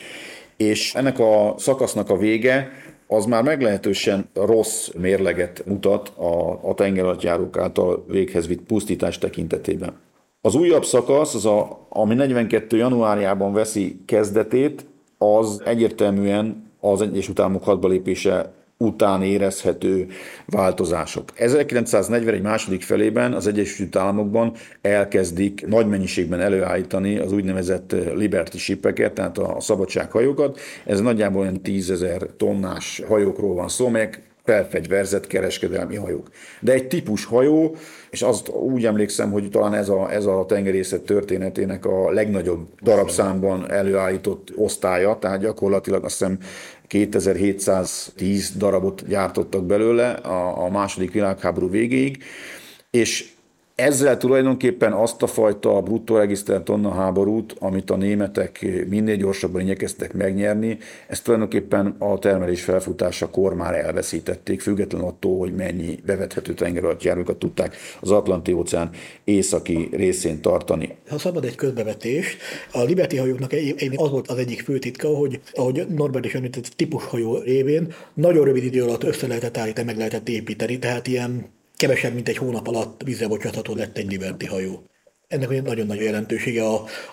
És ennek a szakasznak a vége az már meglehetősen rossz mérleget mutat a, a tengeralattjárók által véghez vitt pusztítás tekintetében. Az újabb szakasz, az a, ami 42. januárjában veszi kezdetét, az egyértelműen az Egyesült Államok hadba lépése után érezhető változások. 1941 második felében az Egyesült Államokban elkezdik nagy mennyiségben előállítani az úgynevezett Liberty shipeket, tehát a szabadsághajókat. Ez nagyjából olyan 10 ezer tonnás hajókról van szó, melyek felfegyverzett kereskedelmi hajók. De egy típus hajó, és azt úgy emlékszem, hogy talán ez a, ez a tengerészet történetének a legnagyobb darabszámban előállított osztálya, tehát gyakorlatilag azt hiszem 2710 darabot gyártottak belőle a, a második világháború végéig, és ezzel tulajdonképpen azt a fajta bruttó regisztert tonna háborút, amit a németek minél gyorsabban igyekeztek megnyerni, ezt tulajdonképpen a termelés felfutásakor már elveszítették, független attól, hogy mennyi bevethető tengeralattjárókat tudták az Atlanti-óceán északi részén tartani. Ha szabad egy közbevetés, a Liberty hajóknak az volt az egyik fő titka, hogy ahogy Norbert is említett, típushajó révén nagyon rövid idő alatt össze lehetett állítani, meg lehetett építeni, tehát ilyen kevesebb, mint egy hónap alatt vízre bocsátható lett egy Liberty hajó. Ennek nagyon nagy jelentősége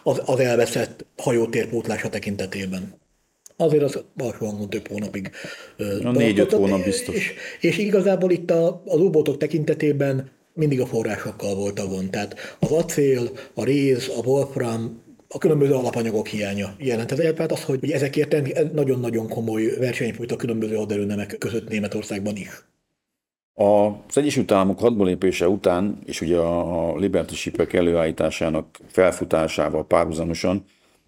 az, az elveszett hajótér pótlása tekintetében. Azért az alsó hangon több hónapig. A négy-öt hónap biztos. És, és igazából itt a, az óbótok tekintetében mindig a forrásokkal volt a gond. Tehát az acél, a réz, a wolfram, a különböző alapanyagok hiánya jelentett. Tehát az, hogy ezekért nagyon-nagyon komoly verseny folyt a különböző haderőnemek között Németországban is. Az Egyesült Államok hadbalépése után, és ugye a Liberty Shipek előállításának felfutásával párhuzamosan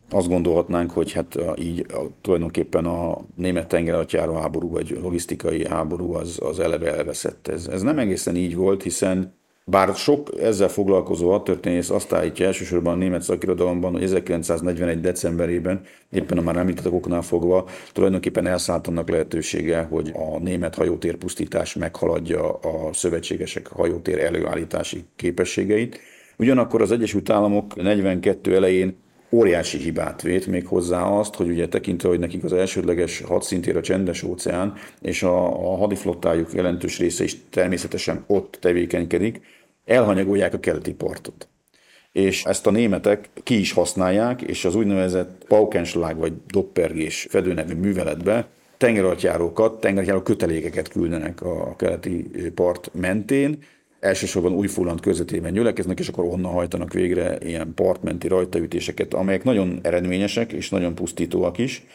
azt gondolhatnánk, hogy hát így tulajdonképpen a német tengeralattjáró háború, vagy logisztikai háború az, az eleve elveszett. Ez, ez nem egészen így volt, hiszen bár sok ezzel foglalkozó hadtörténész azt állítja elsősorban a német szakirodalomban, hogy 1941. decemberében, éppen a már említett oknál fogva, tulajdonképpen elszállt annak lehetősége, hogy a német hajótér pusztítás meghaladja a szövetségesek hajótér előállítási képességeit. Ugyanakkor az Egyesült Államok 42 elején óriási hibát vét, még hozzá azt, hogy ugye tekintve, hogy nekik az elsődleges hadszintér a csendes óceán, és a, a hadiflottájuk jelentős része is természetesen ott tevékenykedik, elhanyagolják a keleti partot. És ezt a németek ki is használják, és az úgynevezett Paukenschlag vagy Doppergés fedőnevű műveletbe tengeralattjárókat, tengeralattjáró kötelékeket küldenek a keleti part mentén, elsősorban Újfulland közvetében gyülekeznek, és akkor onnan hajtanak végre ilyen partmenti rajtaütéseket, amelyek nagyon eredményesek és nagyon pusztítóak is.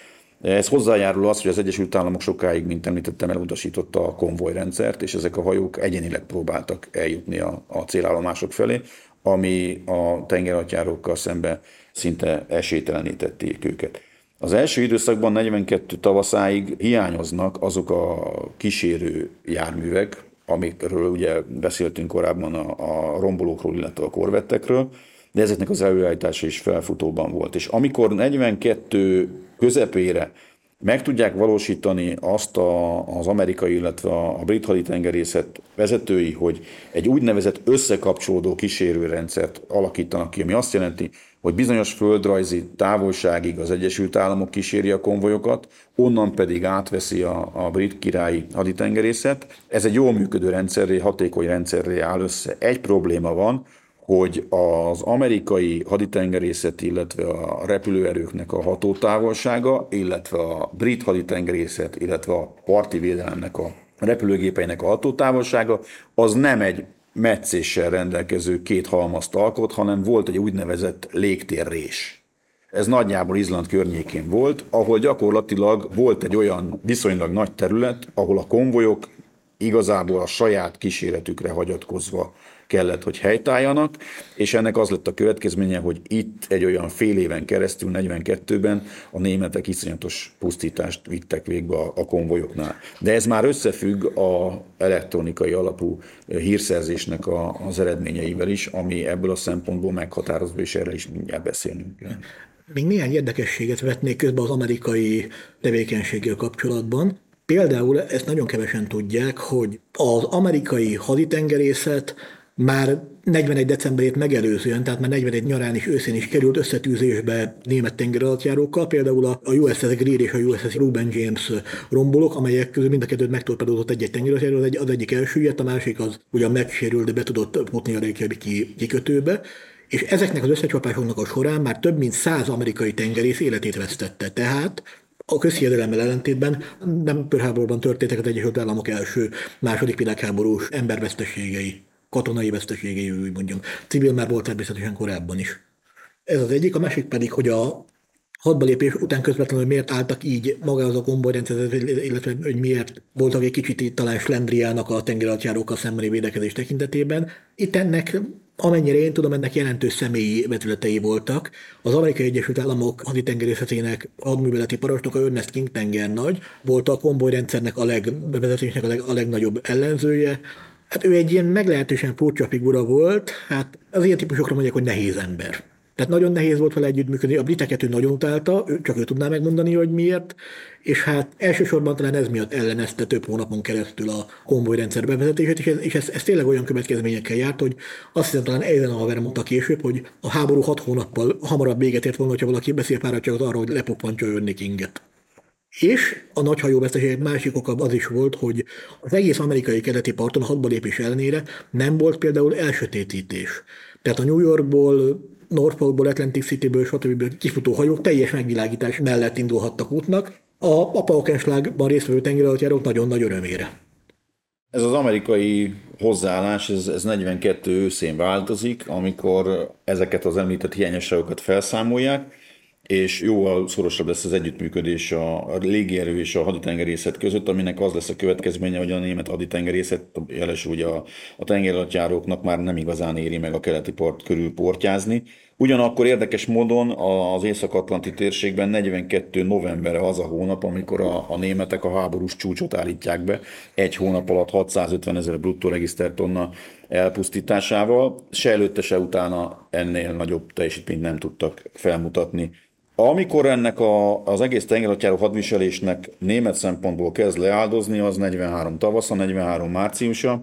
Ez hozzájárul az, hogy az Egyesült Államok sokáig, mint említettem, elutasította a konvojrendszert, és ezek a hajók egyénileg próbáltak eljutni a, a célállomások felé, ami a tengerhatjárokkal szembe szinte esélytelenítették őket. Az első időszakban 42 tavaszáig hiányoznak azok a kísérő járművek, amikről ugye beszéltünk korábban a, a rombolókról, illetve a korvettekről, de ezeknek az előállítása is felfutóban volt. És amikor 42 közepére meg tudják valósítani azt a, az amerikai, illetve a brit haditengerészet vezetői, hogy egy úgynevezett összekapcsolódó kísérőrendszert alakítanak ki, ami azt jelenti, hogy bizonyos földrajzi távolságig az Egyesült Államok kíséri a konvojokat, onnan pedig átveszi a, a brit királyi haditengerészet. Ez egy jól működő rendszerré, hatékony rendszerré áll össze. Egy probléma van, hogy az amerikai haditengerészet, illetve a repülőerőknek a hatótávolsága, illetve a brit haditengerészet, illetve a parti védelemnek a repülőgépeinek a hatótávolsága, az nem egy meccéssel rendelkező két halmazt alkot, hanem volt egy úgynevezett légtérrés. Ez nagyjából Izland környékén volt, ahol gyakorlatilag volt egy olyan viszonylag nagy terület, ahol a konvojok igazából a saját kíséretükre hagyatkozva kellett, hogy helytálljanak, és ennek az lett a következménye, hogy itt egy olyan fél éven keresztül, 42-ben a németek iszonyatos pusztítást vittek végbe a, a konvojoknál. De ez már összefügg a elektronikai alapú hírszerzésnek a, az eredményeivel is, ami ebből a szempontból meghatározó, és erre is mindjárt beszélünk. Még néhány érdekességet vetnék közbe az amerikai tevékenységgel kapcsolatban. Például ezt nagyon kevesen tudják, hogy az amerikai haditengerészet már 41 decemberét megelőzően, tehát már 41 nyarán és őszén is került összetűzésbe német tengeralattjárókkal, például a USS Greer és a USS Ruben James rombolók, amelyek közül mind a kettőt megtorpedózott egy-egy tengeralattjáró, az, egy, az egyik elsüllyedt, a másik az ugyan megsérült, de be tudott futni a Reykjaviki kikötőbe, és ezeknek az összecsapásoknak a során már több mint száz amerikai tengerész életét vesztette. Tehát a közhiedelemmel ellentétben nem pörháborban történtek az Egyesült Államok első, második világháborús emberveszteségei katonai veszteségei, úgy mondjam. Civil már volt természetesen korábban is. Ez az egyik, a másik pedig, hogy a hadbalépés után közvetlenül miért álltak így maga az a konvojrendszer, illetve hogy miért voltak egy kicsit talán slendriának a tengeralattjárókkal szembeni védekezés tekintetében. Itt ennek Amennyire én tudom, ennek jelentős személyi vetületei voltak. Az Amerikai Egyesült Államok haditengerészetének hadműveleti parancsnoka Ernest King tengernagy volt a konvojrendszernek a legbevezetésnek a, leg, a legnagyobb ellenzője. Hát ő egy ilyen meglehetősen furcsa figura volt, hát az ilyen típusokra mondják, hogy nehéz ember. Tehát nagyon nehéz volt vele együttműködni. A briteket ő nagyon utálta, csak ő tudná megmondani, hogy miért, és hát elsősorban talán ez miatt ellenezte több hónapon keresztül a konvojrendszer bevezetését, és ez, és ez, ez tényleg olyan következményekkel járt, hogy azt hiszem talán Eisenhower mondta később, hogy a háború hat hónappal hamarabb véget ért volna, hogyha valaki beszélpáratja arra, hogy lepoppantja önni Kinget. És a nagy hajóveszteség másik oka az is volt, hogy az egész amerikai keleti parton a hadba lépés ellenére nem volt például elsötétítés. Tehát a New Yorkból, Norfolkból, Atlantic Cityből, stb. kifutó hajók teljes megvilágítás mellett indulhattak útnak, a, a Paukenschlagban résztvevő tengeralattjárók nagyon nagy örömére. Ez az amerikai hozzáállás, ez, ez 42 őszén változik, amikor ezeket az említett hiányosságokat felszámolják, és jóval szorosabb lesz az együttműködés a, légierő és a haditengerészet között, aminek az lesz a következménye, hogy a német haditengerészet, jelesül ugye a, a tengeralattjáróknak már nem igazán éri meg a keleti part körül portyázni. Ugyanakkor érdekes módon az Észak-Atlanti térségben 42 novembere az a hónap, amikor a, a németek a háborús csúcsot állítják be, egy hónap alatt 650 ezer bruttó regisztertonna elpusztításával, se előtte, se utána ennél nagyobb teljesítményt nem tudtak felmutatni amikor ennek a, az egész tengeralattjáró hadviselésnek német szempontból kezd leáldozni, az 43 tavasza, 43 márciusa,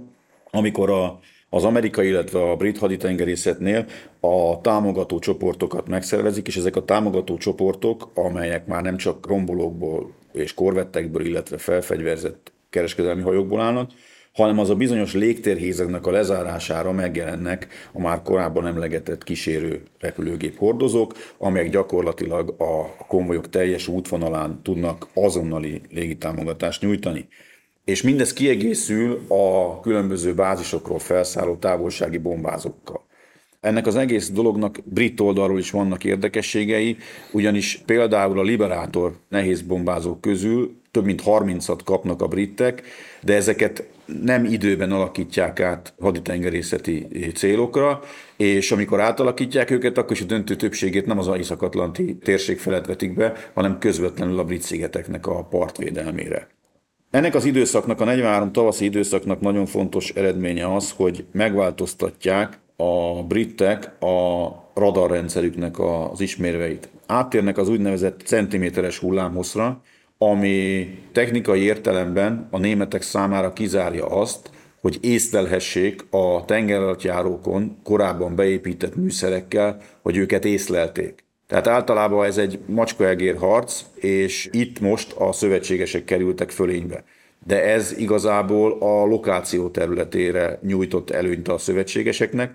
amikor a, az amerikai, illetve a brit haditengerészetnél a támogató csoportokat megszervezik, és ezek a támogató csoportok, amelyek már nem csak rombolókból és korvettekből, illetve felfegyverzett kereskedelmi hajókból állnak, hanem az a bizonyos légtérhézegnek a lezárására megjelennek a már korábban emlegetett kísérő repülőgép hordozók, amelyek gyakorlatilag a konvojok teljes útvonalán tudnak azonnali légitámogatást nyújtani. és mindez kiegészül a különböző bázisokról felszálló távolsági bombázókkal. Ennek az egész dolognak brit oldalról is vannak érdekességei, ugyanis például a Liberator nehéz bombázók közül több mint 30-at kapnak a britek, de ezeket nem időben alakítják át haditengerészeti célokra, és amikor átalakítják őket, akkor is a döntő többségét nem az Észak-Atlanti térség felett vetik be, hanem közvetlenül a brit szigeteknek a partvédelmére. Ennek az időszaknak, a 43 tavaszi időszaknak nagyon fontos eredménye az, hogy megváltoztatják a britek a radarrendszerüknek az ismérveit. Áttérnek az úgynevezett centiméteres hullámhosszra, ami technikai értelemben a németek számára kizárja azt, hogy észlelhessék a tengeralattjárókon korábban beépített műszerekkel, hogy őket észlelték. Tehát általában ez egy macskaegér harc, és itt most a szövetségesek kerültek fölénybe. De ez igazából a lokáció területére nyújtott előnyt a szövetségeseknek,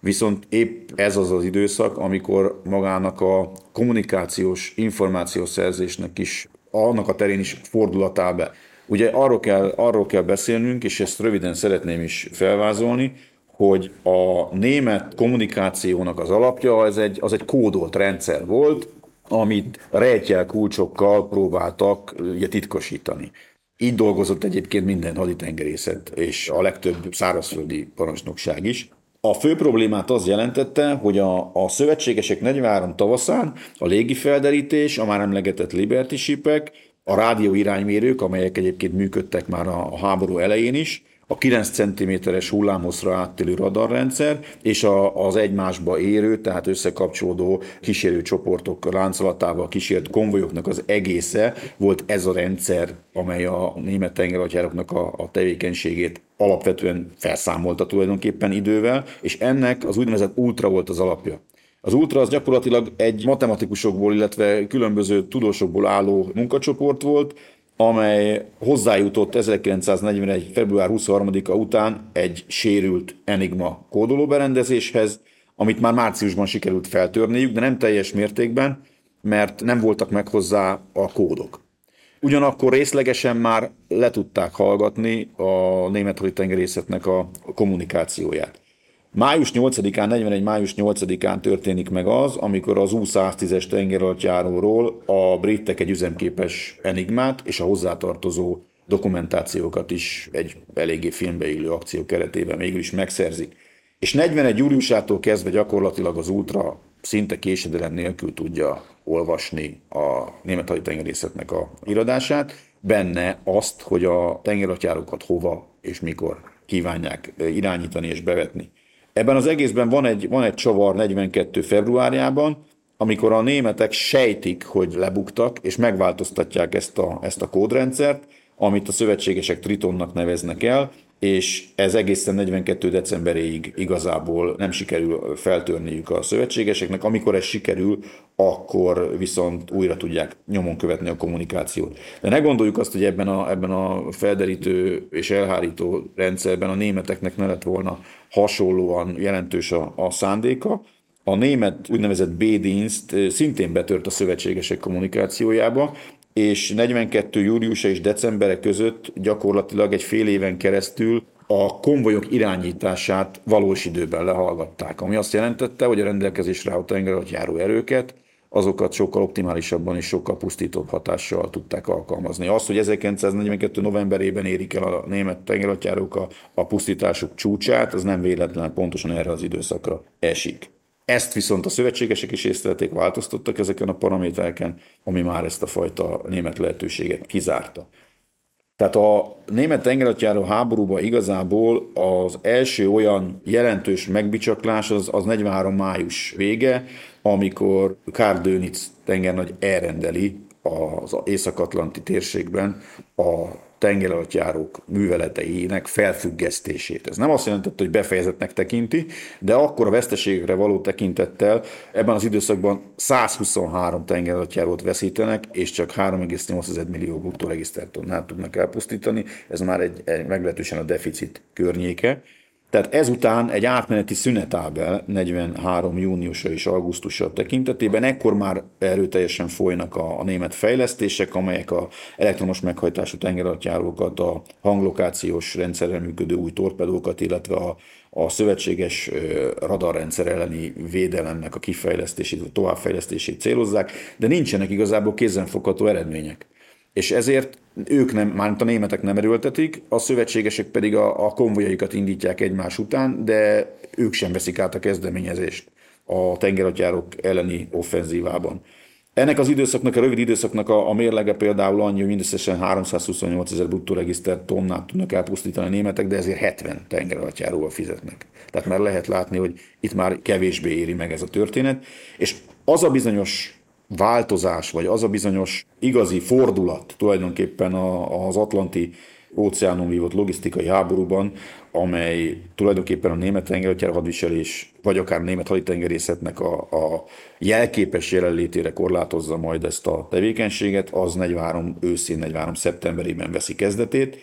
viszont épp ez az az időszak, amikor magának a kommunikációs, információs szerzésnek is, annak a terén is fordulatá be. Ugye arról kell, arról kell beszélnünk, és ezt röviden szeretném is felvázolni, hogy a német kommunikációnak az alapja az egy, az egy kódolt rendszer volt, amit rejtjel kulcsokkal próbáltak ugye, titkosítani. Így dolgozott egyébként minden haditengerészet, és a legtöbb szárazföldi parancsnokság is. A fő problémát az jelentette, hogy a, a szövetségesek 43 tavaszán a légifelderítés, a már emlegetett Liberty shipek, a rádió iránymérők, amelyek egyébként működtek már a, a háború elején is, a 9 cm-es hullámhosszra áttélő radarrendszer, és a, az egymásba érő, tehát összekapcsolódó kísérő csoportok láncolatával kísért konvojoknak az egésze volt ez a rendszer, amely a német tengeralattjároknak a, a tevékenységét alapvetően felszámolta tulajdonképpen idővel, és ennek az úgynevezett ultra volt az alapja. Az ultra az gyakorlatilag egy matematikusokból, illetve különböző tudósokból álló munkacsoport volt, amely hozzájutott 1941. február 23-a után egy sérült Enigma kódolóberendezéshez, amit már márciusban sikerült feltörniük, de nem teljes mértékben, mert nem voltak meg hozzá a kódok. Ugyanakkor részlegesen már le tudták hallgatni a német haditengerészetnek a kommunikációját. Május 8-án, 41. május 8-án történik meg az, amikor az U-110-es tengeralattjáróról a britek egy üzemképes enigmát és a hozzátartozó dokumentációkat is egy eléggé filmbe illő akció keretében mégis megszerzik. És 41. júliusától kezdve gyakorlatilag az Ultra szinte késedelem nélkül tudja olvasni a német haditengerészetnek a iradását, benne azt, hogy a tengeralattjárókat hova és mikor kívánják irányítani és bevetni. Ebben az egészben van egy, van egy csavar 42. februárjában, amikor a németek sejtik, hogy lebuktak, és megváltoztatják ezt a, ezt a kódrendszert, amit a szövetségesek Tritonnak neveznek el, és ez egészen 42. decemberéig igazából nem sikerül feltörniük a szövetségeseknek. Amikor ez sikerül, akkor viszont újra tudják nyomon követni a kommunikációt. De ne gondoljuk azt, hogy ebben a, ebben a felderítő és elhárító rendszerben a németeknek ne lett volna hasonlóan jelentős a, a szándéka. A német úgynevezett B-dienst szintén betört a szövetségesek kommunikációjába, és 42. júliusa és decembere között gyakorlatilag egy fél éven keresztül a konvojok irányítását valós időben lehallgatták, ami azt jelentette, hogy a rendelkezésre álló tengeralattjáró erőket azokat sokkal optimálisabban és sokkal pusztítóbb hatással tudták alkalmazni. Az, hogy 1942. novemberében érik el a német tengeralattjárók a, a pusztításuk csúcsát, az nem véletlen pontosan erre az időszakra esik. Ezt viszont a szövetségesek is észlelték, változtattak ezeken a paramétereken, ami már ezt a fajta német lehetőséget kizárta. Tehát a német tengeratjáró háborúban igazából az első olyan jelentős megbicsaklás az, az 43 május vége, amikor Karl Dönitz tengernagy elrendeli az Észak-Atlanti térségben a tengeralattjárók műveleteinek felfüggesztését. Ez nem azt jelentette, hogy befejezetnek tekinti, de akkor a veszteségekre való tekintettel ebben az időszakban 123 tengeralattjárót veszítenek, és csak 3,8 millió bruttó regisztertonnát tudnak elpusztítani. Ez már egy, egy meglehetősen a deficit környéke. Tehát ezután egy átmeneti szünet áll be 43 júniusa és augusztusa tekintetében, ekkor már erőteljesen folynak a, a német fejlesztések, amelyek a elektromos meghajtású tengeralattjárókat, a hanglokációs rendszerrel működő új torpedókat, illetve a, a szövetséges radarrendszer elleni védelemnek a kifejlesztését, továbbfejlesztését célozzák, de nincsenek igazából kézenfogható eredmények. És ezért ők nem, már a németek nem erőltetik, a szövetségesek pedig a, a konvojaikat indítják egymás után, de ők sem veszik át a kezdeményezést a tengeratjárok elleni offenzívában. Ennek az időszaknak, a rövid időszaknak a, a mérlege például annyi, hogy mindösszesen 328 ezer bruttó regisztert tonnát tudnak elpusztítani a németek, de ezért 70 tengeralattjáróval fizetnek. Tehát már lehet látni, hogy itt már kevésbé éri meg ez a történet. És az a bizonyos változás, vagy az a bizonyos igazi fordulat tulajdonképpen az Atlanti óceánon vívott logisztikai háborúban, amely tulajdonképpen a német tengeralattjáró hadviselés, vagy akár a német haditengerészetnek a, a jelképes jelenlétére korlátozza majd ezt a tevékenységet, az 43 őszén, 43 szeptemberében veszi kezdetét.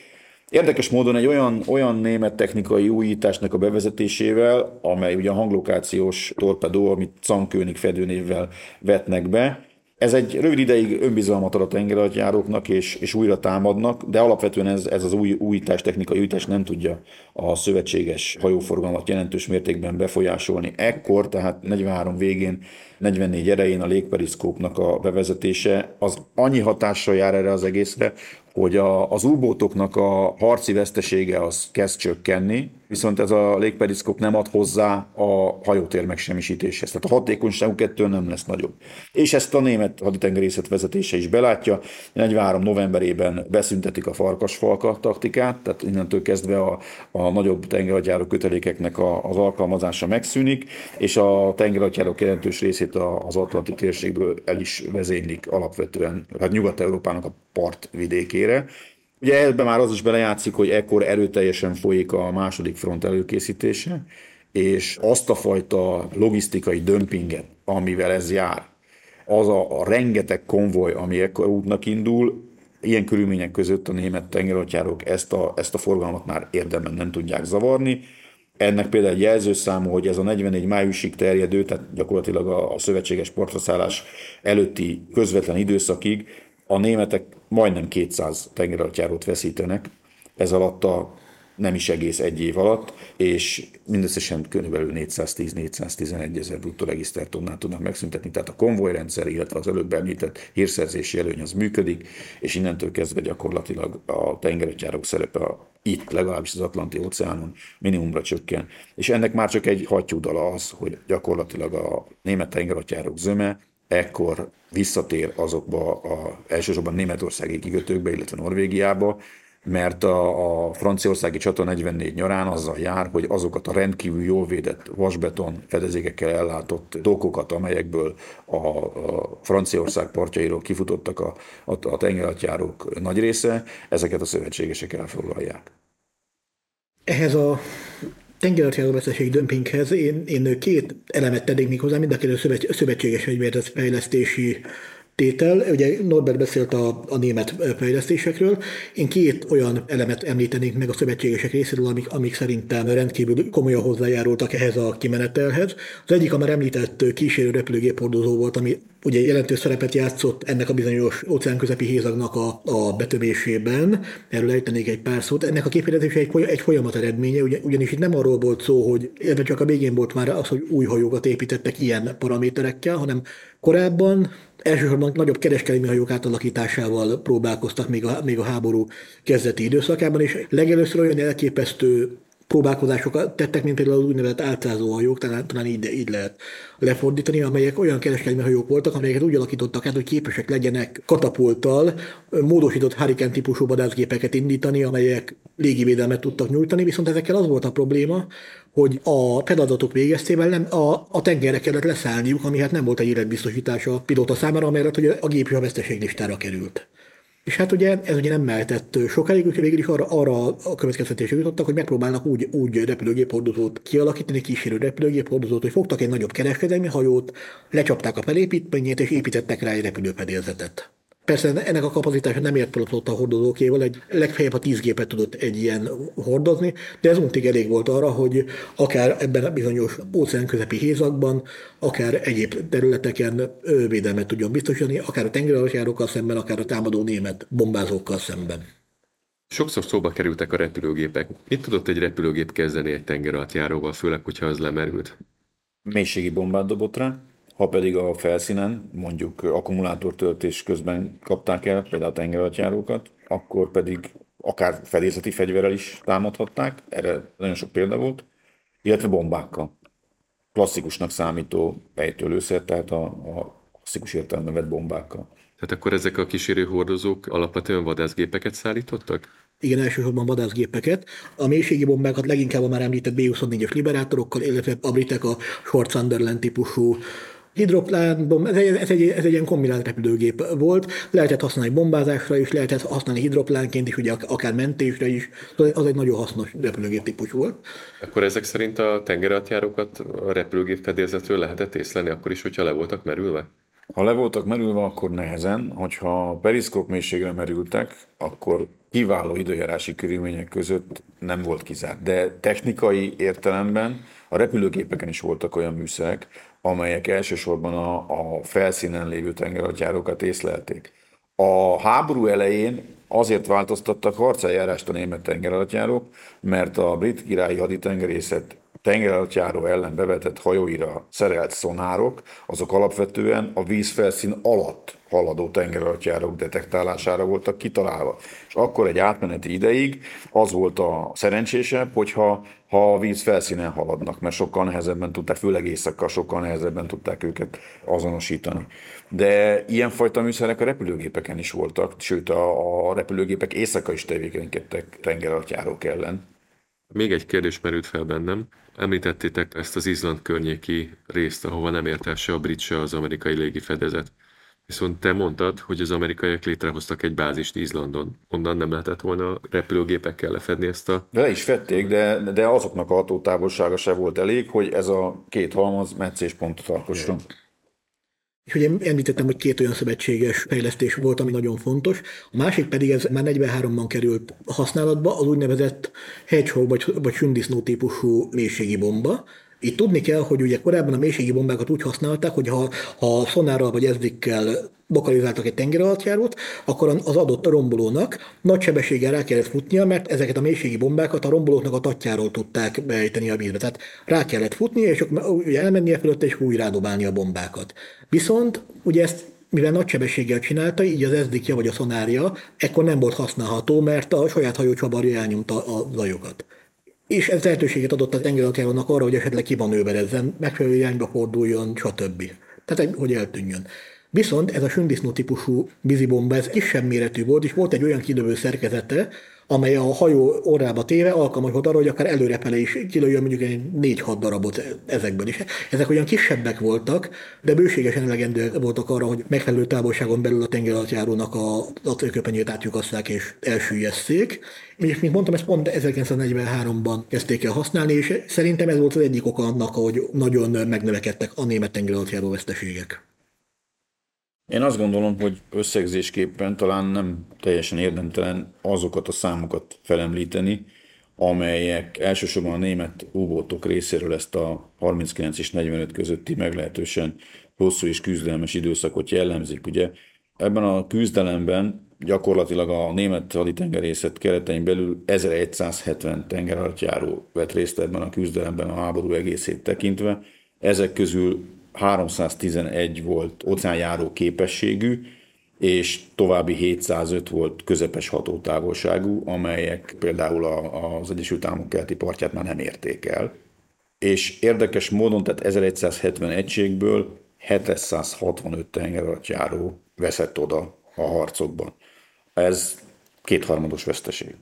Érdekes módon egy olyan, olyan német technikai újításnak a bevezetésével, amely ugye a hanglokációs torpedó, amit Cankőnig fedőnévvel vetnek be, ez egy rövid ideig önbizalmat ad a tengeralattjáróknak, és, és újra támadnak, de alapvetően ez, ez az új újítás, technikai újítás nem tudja a szövetséges hajóforgalmat jelentős mértékben befolyásolni. Ekkor, tehát 43 végén, 44 erején a légperiszkópnak a bevezetése az annyi hatással jár erre az egészre, hogy a, az úbótoknak a harci vesztesége az kezd csökkenni, viszont ez a légperiszkop nem ad hozzá a hajótér megsemmisítéshez. Tehát a hatékonyságuk ettől nem lesz nagyobb. És ezt a német haditengerészet vezetése is belátja. 43 novemberében beszüntetik a farkasfalka taktikát, tehát innentől kezdve a, a nagyobb tengerhagyjáró kötelékeknek a, az alkalmazása megszűnik, és a tengerhagyjárok jelentős részét az Atlanti térségből el is vezénylik alapvetően, hát Nyugat-Európának a partvidékére. Ugye ebben már az is belejátszik, hogy ekkor erőteljesen folyik a második front előkészítése, és azt a fajta logisztikai dömpinget, amivel ez jár, az a, a rengeteg konvoj, ami ekkor útnak indul, ilyen körülmények között a német tengeralattjárók ezt a, ezt a forgalmat már érdemben nem tudják zavarni. Ennek például egy jelzőszámú, hogy ez a 44 májusig terjedő, tehát gyakorlatilag a, a szövetséges partraszállás előtti közvetlen időszakig a németek majdnem 200 tengeralattjárót veszítenek, ez alatt a nem is egész egy év alatt, és mindösszesen körülbelül 410-411 ezer bruttó regisztertonnát tudnak megszüntetni. Tehát a konvojrendszer, illetve az előbb említett hírszerzési előny az működik, és innentől kezdve gyakorlatilag a tengeralattjárók szerepe itt, legalábbis az Atlanti óceánon minimumra csökken. És ennek már csak egy hattyúdala az, hogy gyakorlatilag a német tengeralattjárók zöme ekkor visszatér azokba a, elsősorban németországi kikötőkbe, illetve Norvégiába, mert a, a franciaországi csata 44 nyarán azzal jár, hogy azokat a rendkívül jól védett vasbeton fedezékekkel ellátott dokokat, amelyekből a, a Franciaország partjairól kifutottak a, a, a tengeralattjárók nagy része, ezeket a szövetségesek elfoglalják. Ehhez a tengeralattjáró veszteség dömpinghez. Én, én két elemet tennék még hozzá, mind a kettő szövetséges fejlesztési tétel. Ugye Norbert beszélt a, a német fejlesztésekről. Én két olyan elemet említenék meg a szövetségesek részéről, amik, amik szerintem rendkívül komolyan hozzájárultak ehhez a kimenetelhez. Az egyik a már említett kísérő repülőgépordozó volt, ami ugye jelentős szerepet játszott ennek a bizonyos óceánközepi hézagnak a, a betömésében. Erről ejtenék egy pár szót. Ennek a kifejezése egy, egy folyamat eredménye, ugyanis itt nem arról volt szó, hogy ebben csak a végén volt már az, hogy új hajókat építettek ilyen paraméterekkel, hanem korábban elsősorban nagyobb kereskedelmi hajók átalakításával próbálkoztak még a, még a háború kezdeti időszakában, és legelőször olyan elképesztő próbálkozásokat tettek, mint például az úgynevezett álcázó hajók, talán, talán így, így lehet lefordítani, amelyek olyan kereskedelmi hajók voltak, amelyeket úgy alakítottak át, hogy képesek legyenek katapulttal módosított Hurricane típusú vadászgépeket indítani, amelyek légivédelmet tudtak nyújtani, viszont ezekkel az volt a probléma, hogy a feladatok végeztével nem a, a tengerre kellett leszállniuk, ami hát nem volt egy életbiztosítás a pilóta számára, amelyet hogy a gép a veszteséglistára került. És hát ugye ez ugye nem mehetett sokáig, úgyhogy végül is arra, arra a következtetésre jutottak, hogy megpróbálnak úgy, úgy repülőgéphordozót kialakítani, kísérő repülőgéphordozót, hogy fogtak egy nagyobb kereskedelmi hajót, lecsapták a felépítményét, és építettek rá egy repülőpedélzetet. Persze ennek a kapacitása nem ért a hordozókéval, egy legfeljebb a tíz gépet tudott egy ilyen hordozni, de ez untig elég volt arra, hogy akár ebben a bizonyos óceán közepi hézakban, akár egyéb területeken védelmet tudjon biztosítani, akár a tengeralattjárókkal szemben, akár a támadó német bombázókkal szemben. Sokszor szóba kerültek a repülőgépek. Mit tudott egy repülőgép kezdeni egy tengeralattjáróval, főleg, hogyha az lemerült? Mélységi bombát dobott rá, ha pedig a felszínen, mondjuk akkumulátortöltés közben kapták el, például a tengeralattjárókat, akkor pedig akár fedélzeti fegyverrel is támadhatták, erre nagyon sok példa volt, illetve bombákkal. Klasszikusnak számító ejtőlőszer, tehát a, a klasszikus értelemben vett bombákkal. Tehát akkor ezek a kísérő hordozók alapvetően vadászgépeket szállítottak? Igen, elsősorban vadászgépeket. A mélységi bombákat leginkább a már említett B-24-es liberátorokkal, illetve a britek a Short Sunderland típusú hidroplán, ez egy, ez, egy, ez egy ilyen kombinált repülőgép volt, lehetett használni bombázásra is, lehetett használni hidroplánként is, ugye akár mentésre is, az egy nagyon hasznos repülőgép típus volt. Akkor ezek szerint a tengeralattjárókat a repülőgép fedélzetről lehetett észlelni, akkor is, hogyha le voltak merülve? Ha le voltak merülve, akkor nehezen, hogyha periszkóp mélységre merültek, akkor kiváló időjárási körülmények között nem volt kizárt. De technikai értelemben a repülőgépeken is voltak olyan műszerek, amelyek elsősorban a, a felszínen lévő tengeralattjárókat észlelték. A háború elején azért változtattak harceljárást a német tengeralattjárók, mert a brit királyi haditengerészet tengeralattjáró ellen bevetett hajóira szerelt szonárok, azok alapvetően a vízfelszín alatt haladó tengeralattjárók detektálására voltak kitalálva. És akkor egy átmeneti ideig az volt a szerencsésebb, hogyha ha a víz felszínen haladnak, mert sokkal nehezebben tudták, főleg éjszaka sokkal nehezebben tudták őket azonosítani. De ilyenfajta műszerek a repülőgépeken is voltak, sőt a, a repülőgépek éjszaka is tevékenykedtek tengeralattjárók ellen. Még egy kérdés merült fel bennem. Említettétek ezt az Izland környéki részt, ahova nem ért el se a brit, se az amerikai légifedezet. Viszont te mondtad, hogy az amerikaiak létrehoztak egy bázist Izlandon. Onnan nem lehetett volna repülőgépekkel lefedni ezt a... De is fették, de, de azoknak a hatótávolsága se volt elég, hogy ez a két halmaz meccéspontot alkosson. És ugye említettem, hogy két olyan szövetséges fejlesztés volt, ami nagyon fontos. A másik pedig ez már 43-ban került használatba, az úgynevezett hedgehog vagy, vagy sündisznó típusú mélységi bomba, itt tudni kell, hogy ugye korábban a mélységi bombákat úgy használták, hogy ha, ha szonárral vagy ezdikkel lokalizáltak egy tengeralattjárót, akkor az adott rombolónak nagy sebességgel rá kellett futnia, mert ezeket a mélységi bombákat a rombolóknak a tatjáról tudták beejteni a vízbe. Tehát rá kellett futni, és ugye elmennie fölött, és újra rádobálni a bombákat. Viszont ugye ezt mivel nagy sebességgel csinálta, így az ezdikja vagy a szonárja ekkor nem volt használható, mert a saját hajó csavarja elnyomta a zajokat és ez lehetőséget adott az tengeralattjárónak arra, hogy esetleg kimanőverezzen, megfelelő irányba forduljon, stb. Tehát, hogy eltűnjön. Viszont ez a sündisznó típusú vízibomba, ez kisebb méretű volt, és volt egy olyan kilövő szerkezete, amely a hajó orrába téve alkalmas arra, hogy akár előrepele is kilőjön mondjuk egy 4-6 darabot ezekből is. Ezek olyan kisebbek voltak, de bőségesen elegendőek voltak arra, hogy megfelelő távolságon belül a tengeralattjárónak a acélköpenyét átjukasszák és elsüllyeszték. És mint mondtam, ezt pont 1943-ban kezdték el használni, és szerintem ez volt az egyik oka annak, hogy nagyon megnövekedtek a német tengeralattjáró veszteségek. Én azt gondolom, hogy összegzésképpen talán nem teljesen érdemtelen azokat a számokat felemlíteni, amelyek elsősorban a német úbótok részéről ezt a 39 és 45 közötti meglehetősen hosszú és küzdelmes időszakot jellemzik. Ugye ebben a küzdelemben gyakorlatilag a német haditengerészet keretein belül 1170 tengeralattjáró vett részt ebben a küzdelemben a háború egészét tekintve. Ezek közül 311 volt óceánjáró képességű, és további 705 volt közepes hatótávolságú, amelyek például az Egyesült Államok keleti partját már nem érték el. És érdekes módon, tehát 1170 egységből 765 tengeralattjáró veszett oda a harcokban. Ez kétharmados veszteség.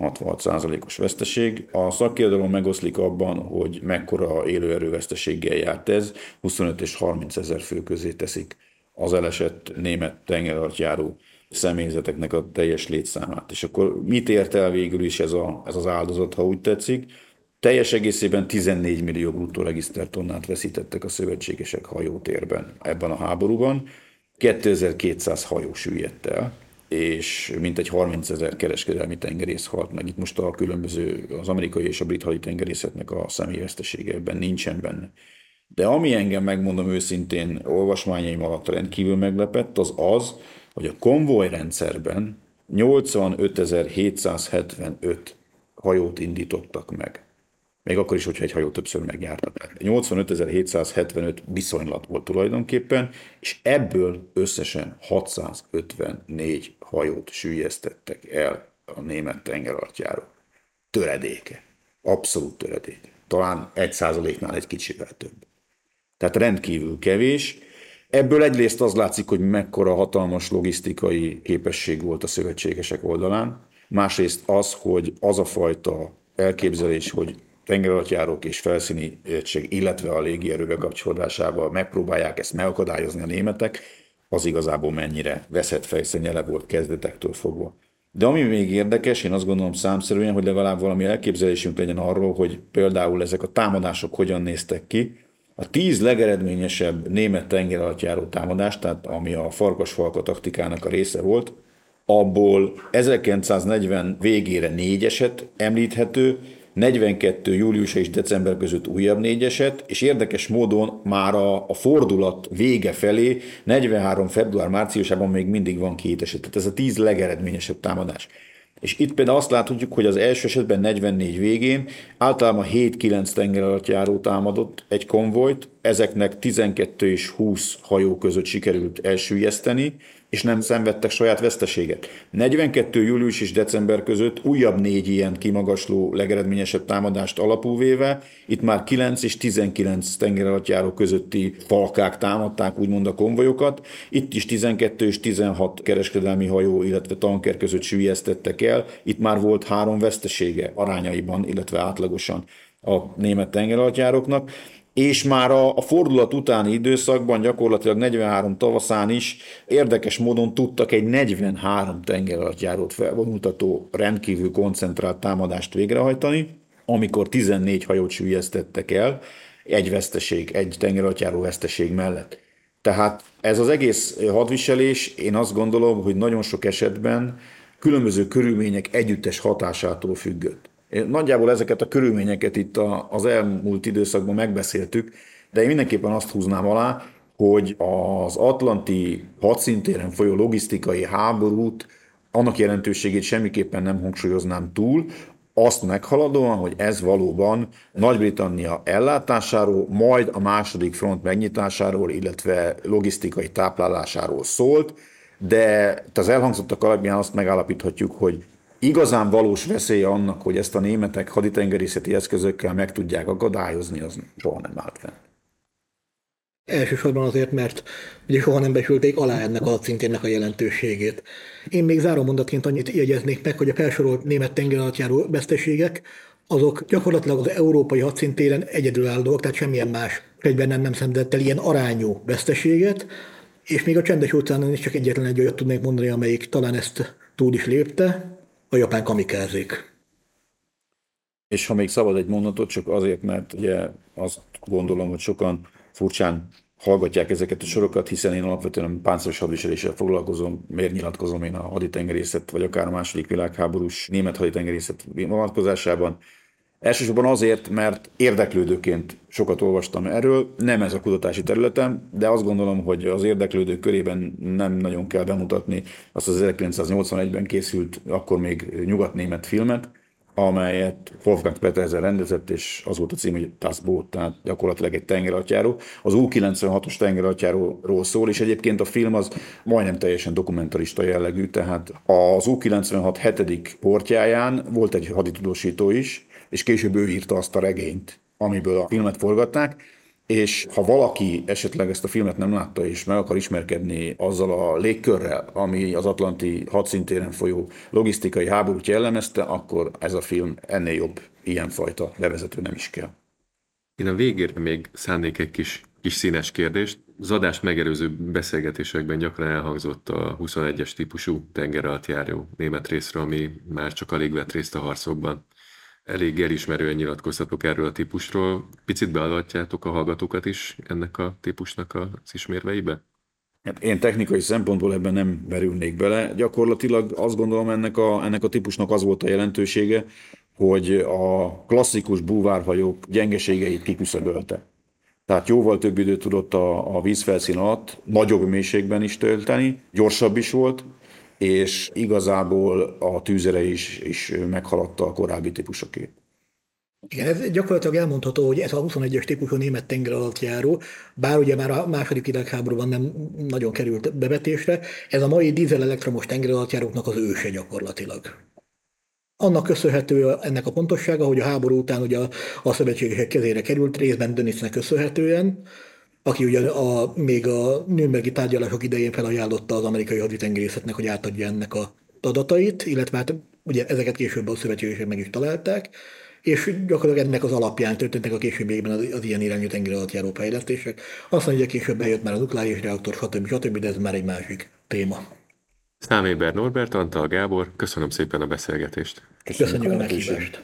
66%-os veszteség. A szakirodalom megoszlik abban, hogy mekkora élőerő veszteséggel járt ez, 25 és 30 ezer fő közé teszik az elesett német tengeralattjáró személyzeteknek a teljes létszámát. És akkor mit ért el végül is ez, a, ez az áldozat, ha úgy tetszik? Teljes egészében 14 millió bruttó regisztertonnát veszítettek a szövetségesek hajótérben ebben a háborúban, 2200 hajó süllyedt el, és mintegy 30 ezer kereskedelmi tengerész halt meg. Itt most a különböző, az amerikai és a brit haditengerészetnek a személyvesztesége ebben nincsen benne. De ami engem megmondom őszintén olvasmányaim alatt rendkívül meglepett, az az, hogy a konvoj rendszerben 85.775 hajót indítottak meg. Még akkor is, hogyha egy hajó többször megjártak. 85.775 viszonylat volt tulajdonképpen, és ebből összesen 654 hajót sűjesztettek el a német tengeralattjáról. Töredéke. Abszolút töredéke. Talán egy százaléknál egy kicsivel több. Tehát rendkívül kevés. Ebből egyrészt az látszik, hogy mekkora hatalmas logisztikai képesség volt a szövetségesek oldalán, másrészt az, hogy az a fajta elképzelés, hogy tengeralattjárók és felszíni egység, illetve a légierő kapcsolódásával megpróbálják ezt megakadályozni a németek, az igazából mennyire veszett fejszennyele volt kezdetektől fogva. De ami még érdekes, én azt gondolom számszerűen, hogy legalább valami elképzelésünk legyen arról, hogy például ezek a támadások hogyan néztek ki, a tíz legeredményesebb német tengeralattjáró támadás, tehát ami a farkasfalka taktikának a része volt, abból 1940 végére négy eset említhető, 42. július és december között újabb négy eset, és érdekes módon már a, a fordulat vége felé, 43. február-márciusában még mindig van két eset. Tehát ez a tíz legeredményesebb támadás. És itt például azt láthatjuk, hogy az első esetben 44 végén általában 7-9 tenger alatt járó támadott egy konvojt, ezeknek 12 és 20 hajó között sikerült elsüllyeszteni, és nem szenvedtek saját veszteséget. 42. július és december között újabb négy ilyen kimagasló legeredményesebb támadást alapúvéve, itt már 9 és 19 tengeralattjáró közötti falkák támadták úgymond a konvojokat, itt is 12 és 16 kereskedelmi hajó, illetve tanker között süllyesztettek el, itt már volt három vesztesége arányaiban, illetve átlagosan a német tengeralattjáróknak és már a, a fordulat utáni időszakban, gyakorlatilag 43 tavaszán is érdekes módon tudtak egy 43 tengeralattjárót felvonultató rendkívül koncentrált támadást végrehajtani, amikor 14 hajót süllyesztettek el, egy veszteség, egy tengeralattjáró veszteség mellett. Tehát ez az egész hadviselés, én azt gondolom, hogy nagyon sok esetben különböző körülmények együttes hatásától függött. Nagyjából ezeket a körülményeket itt az elmúlt időszakban megbeszéltük, de én mindenképpen azt húznám alá, hogy az atlanti hadszintéren folyó logisztikai háborút, annak jelentőségét semmiképpen nem hangsúlyoznám túl, azt meghaladóan, hogy ez valóban Nagy-Britannia ellátásáról, majd a második front megnyitásáról, illetve logisztikai táplálásáról szólt, de az elhangzottak alapján azt megállapíthatjuk, hogy igazán valós veszélye annak, hogy ezt a németek haditengerészeti eszközökkel meg tudják akadályozni, az soha nem állt fenn. Elsősorban azért, mert ugye soha nem besülték alá ennek a szinténnek a jelentőségét. Én még záró mondatként annyit jegyeznék meg, hogy a felsorolt német tengeralattjáró veszteségek azok gyakorlatilag az európai hadszintéren egyedülállóak, tehát semmilyen más egyben nem, nem szenvedett el ilyen arányú veszteséget, és még a csendes óceánon is csak egyetlen egy olyat tudnék mondani, amelyik talán ezt túl is lépte, a japán kamikázék. És ha még szabad egy mondatot, csak azért, mert ugye azt gondolom, hogy sokan furcsán hallgatják ezeket a sorokat, hiszen én alapvetően páncélos hadviseléssel foglalkozom, miért nyilatkozom én a haditengerészet, vagy akár a második világháborús német haditengerészet vonatkozásában. Elsősorban azért, mert érdeklődőként sokat olvastam erről, nem ez a kutatási területem, de azt gondolom, hogy az érdeklődők körében nem nagyon kell bemutatni azt az 1981-ben készült, akkor még nyugatnémet filmet, amelyet Wolfgang Petersen rendezett, és az volt a cím, hogy Das Boot, tehát gyakorlatilag egy tengeralattjáró. Az U-96-os tengeralattjáróról szól, és egyébként a film az majdnem teljesen dokumentarista jellegű, tehát az U-96 hetedik portjáján volt egy haditudósító is, és később ő írta azt a regényt, amiből a filmet forgatták, és ha valaki esetleg ezt a filmet nem látta, és meg akar ismerkedni azzal a légkörrel, ami az Atlanti hadszintéren folyó logisztikai háborút jellemezte, akkor ez a film ennél jobb ilyenfajta bevezető nem is kell. Én a végére még szánnék egy kis, kis színes kérdést. Az adás megelőző beszélgetésekben gyakran elhangzott a 21-es típusú tengeralattjáró német részről, ami már csak alig vett részt a harcokban elég elismerően nyilatkoztatok erről a típusról. Picit beadatjátok a hallgatókat is ennek a típusnak az ismérveibe? Hát én technikai szempontból ebben nem verülnék bele. Gyakorlatilag azt gondolom ennek a, ennek a típusnak az volt a jelentősége, hogy a klasszikus búvárhajók gyengeségeit kiküszöbölte. Tehát jóval több időt tudott a, a vízfelszín alatt nagyobb mélységben is tölteni, gyorsabb is volt, és igazából a tűzere is, is meghaladta a korábbi típusokét. Igen, ez gyakorlatilag elmondható, hogy ez a 21-es típusú német tenger alatt járó, bár ugye már a második világháborúban nem nagyon került bevetésre, ez a mai dízel elektromos tenger alatt járóknak az őse gyakorlatilag. Annak köszönhető ennek a pontossága, hogy a háború után ugye a, a szövetségesek kezére került, részben Dönitznek köszönhetően, aki ugye a, még a Nürnbergi tárgyalások idején felajánlotta az amerikai haditengerészetnek, hogy átadja ennek a adatait, illetve hát ugye ezeket később a szövetségesek meg is találták, és gyakorlatilag ennek az alapján történtek a későbbiekben az, az ilyen irányú tenger alatt járó fejlesztések. Aztán ugye később bejött már a nukleáris reaktor, stb. stb., de ez már egy másik téma. Száméber Norbert, Antal Gábor, köszönöm szépen a beszélgetést. Köszönjük a meghívást.